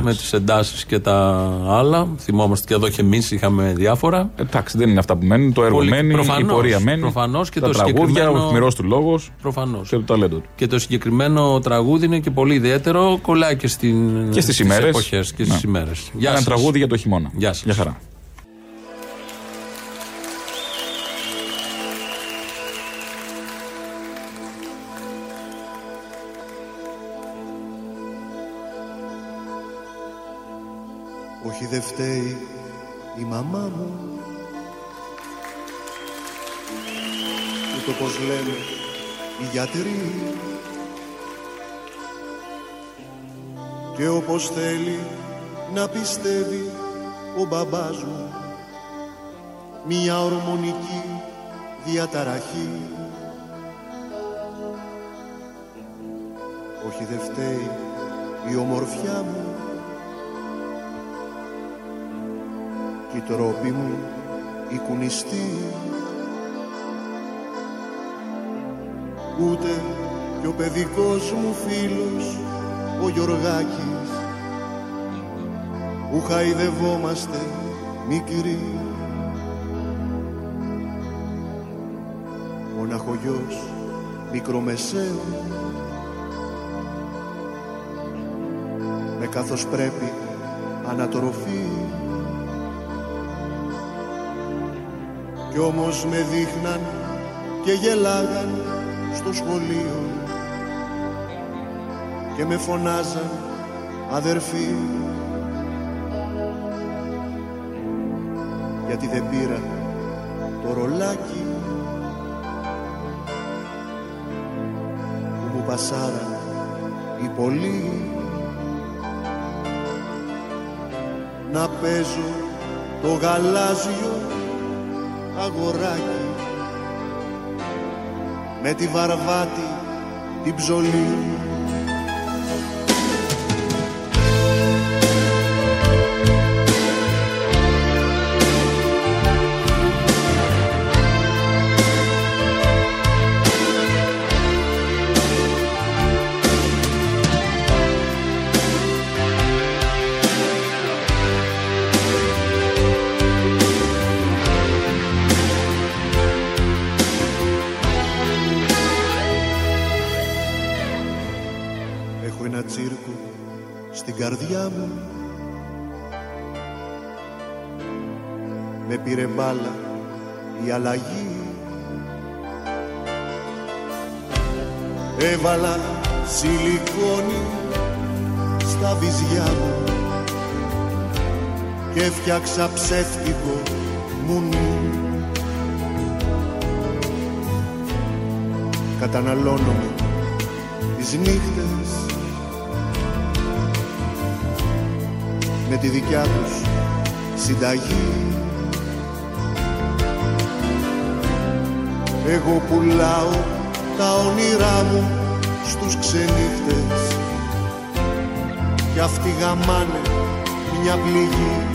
με τις εντάσεις και τα άλλα. Θυμόμαστε και εδώ και εμείς είχαμε διάφορα. Εντάξει, δεν είναι αυτά που μένουν. Το έργο Πολύ- μένει, προφανώς, η πορεία μένει. προφανώς και τα το τραγούδια, συγκεκριμένο- ο χμηρό του λόγος. Προφανώ. Και το ταλέντο του. Και το συγκεκριμένο τραγούδι είναι και πολύ ιδιαίτερο. Κολλάει και, στην, Και στις στις ημέρες. εποχές και στις Ναι. ημέρες. Γεια Ένα σας. τραγούδι για το χειμώνα. Γεια σας. Γεια χαρά. Δεν φταίει η μαμά μου. Ούτε πως λένε οι γιατροί. Και όπως θέλει να πιστεύει ο μπαμπάς μου Μια ορμονική διαταραχή. Όχι δεν φταίει η ομορφιά μου κι οι τρόποι μου οι κουνιστοί. Ούτε και ο παιδικός μου φίλος ο Γιωργάκης που χαϊδευόμαστε μικροί. Μοναχογιός μικρομεσαίου με καθώς πρέπει ανατροφή κι όμως με δείχναν και γελάγαν στο σχολείο. Και με φωνάζαν αδερφοί γιατί δεν πήρα το ρολάκι που μου πασάραν οι πολλοί. Να παίζω το γαλάζιο αγοράκι. Με τη βαρβάτη την ψωλή μπάλα η αλλαγή. Έβαλα σιλικόνι στα βυζιά μου Και έφτιαξα ψεύτικο μουνί. Καταναλώνομαι τις νύχτες με τη δικιά τους συνταγή Εγώ πουλάω τα όνειρά μου στους ξενύχτες. Κι αυτοί γαμάνε μια πληγή.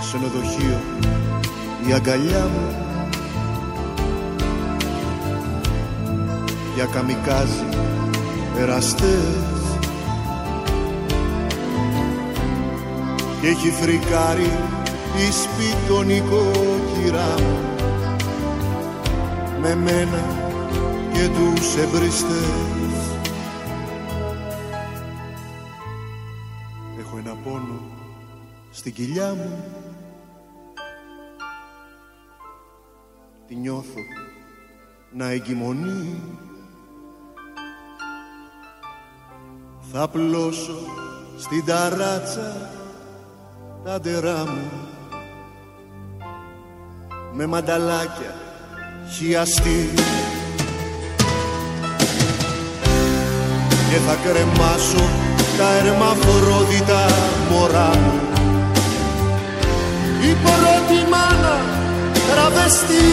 Ξενοδοχείο η αγκαλιά μου για καμικάζι εραστές. Και έχει φρικάρει η σπιτονικό κυρά μου με μένα και τους εμπριστές. Έχω ένα πόνο στην κοιλιά μου. Τη νιώθω να εγκυμονεί. Θα απλώσω στην ταράτσα τα ντερά μου με μανταλάκια χιαστή και θα κρεμάσω τα ερμαφρόδιτα μωρά μου. Η πρώτη μάνα τραβεστή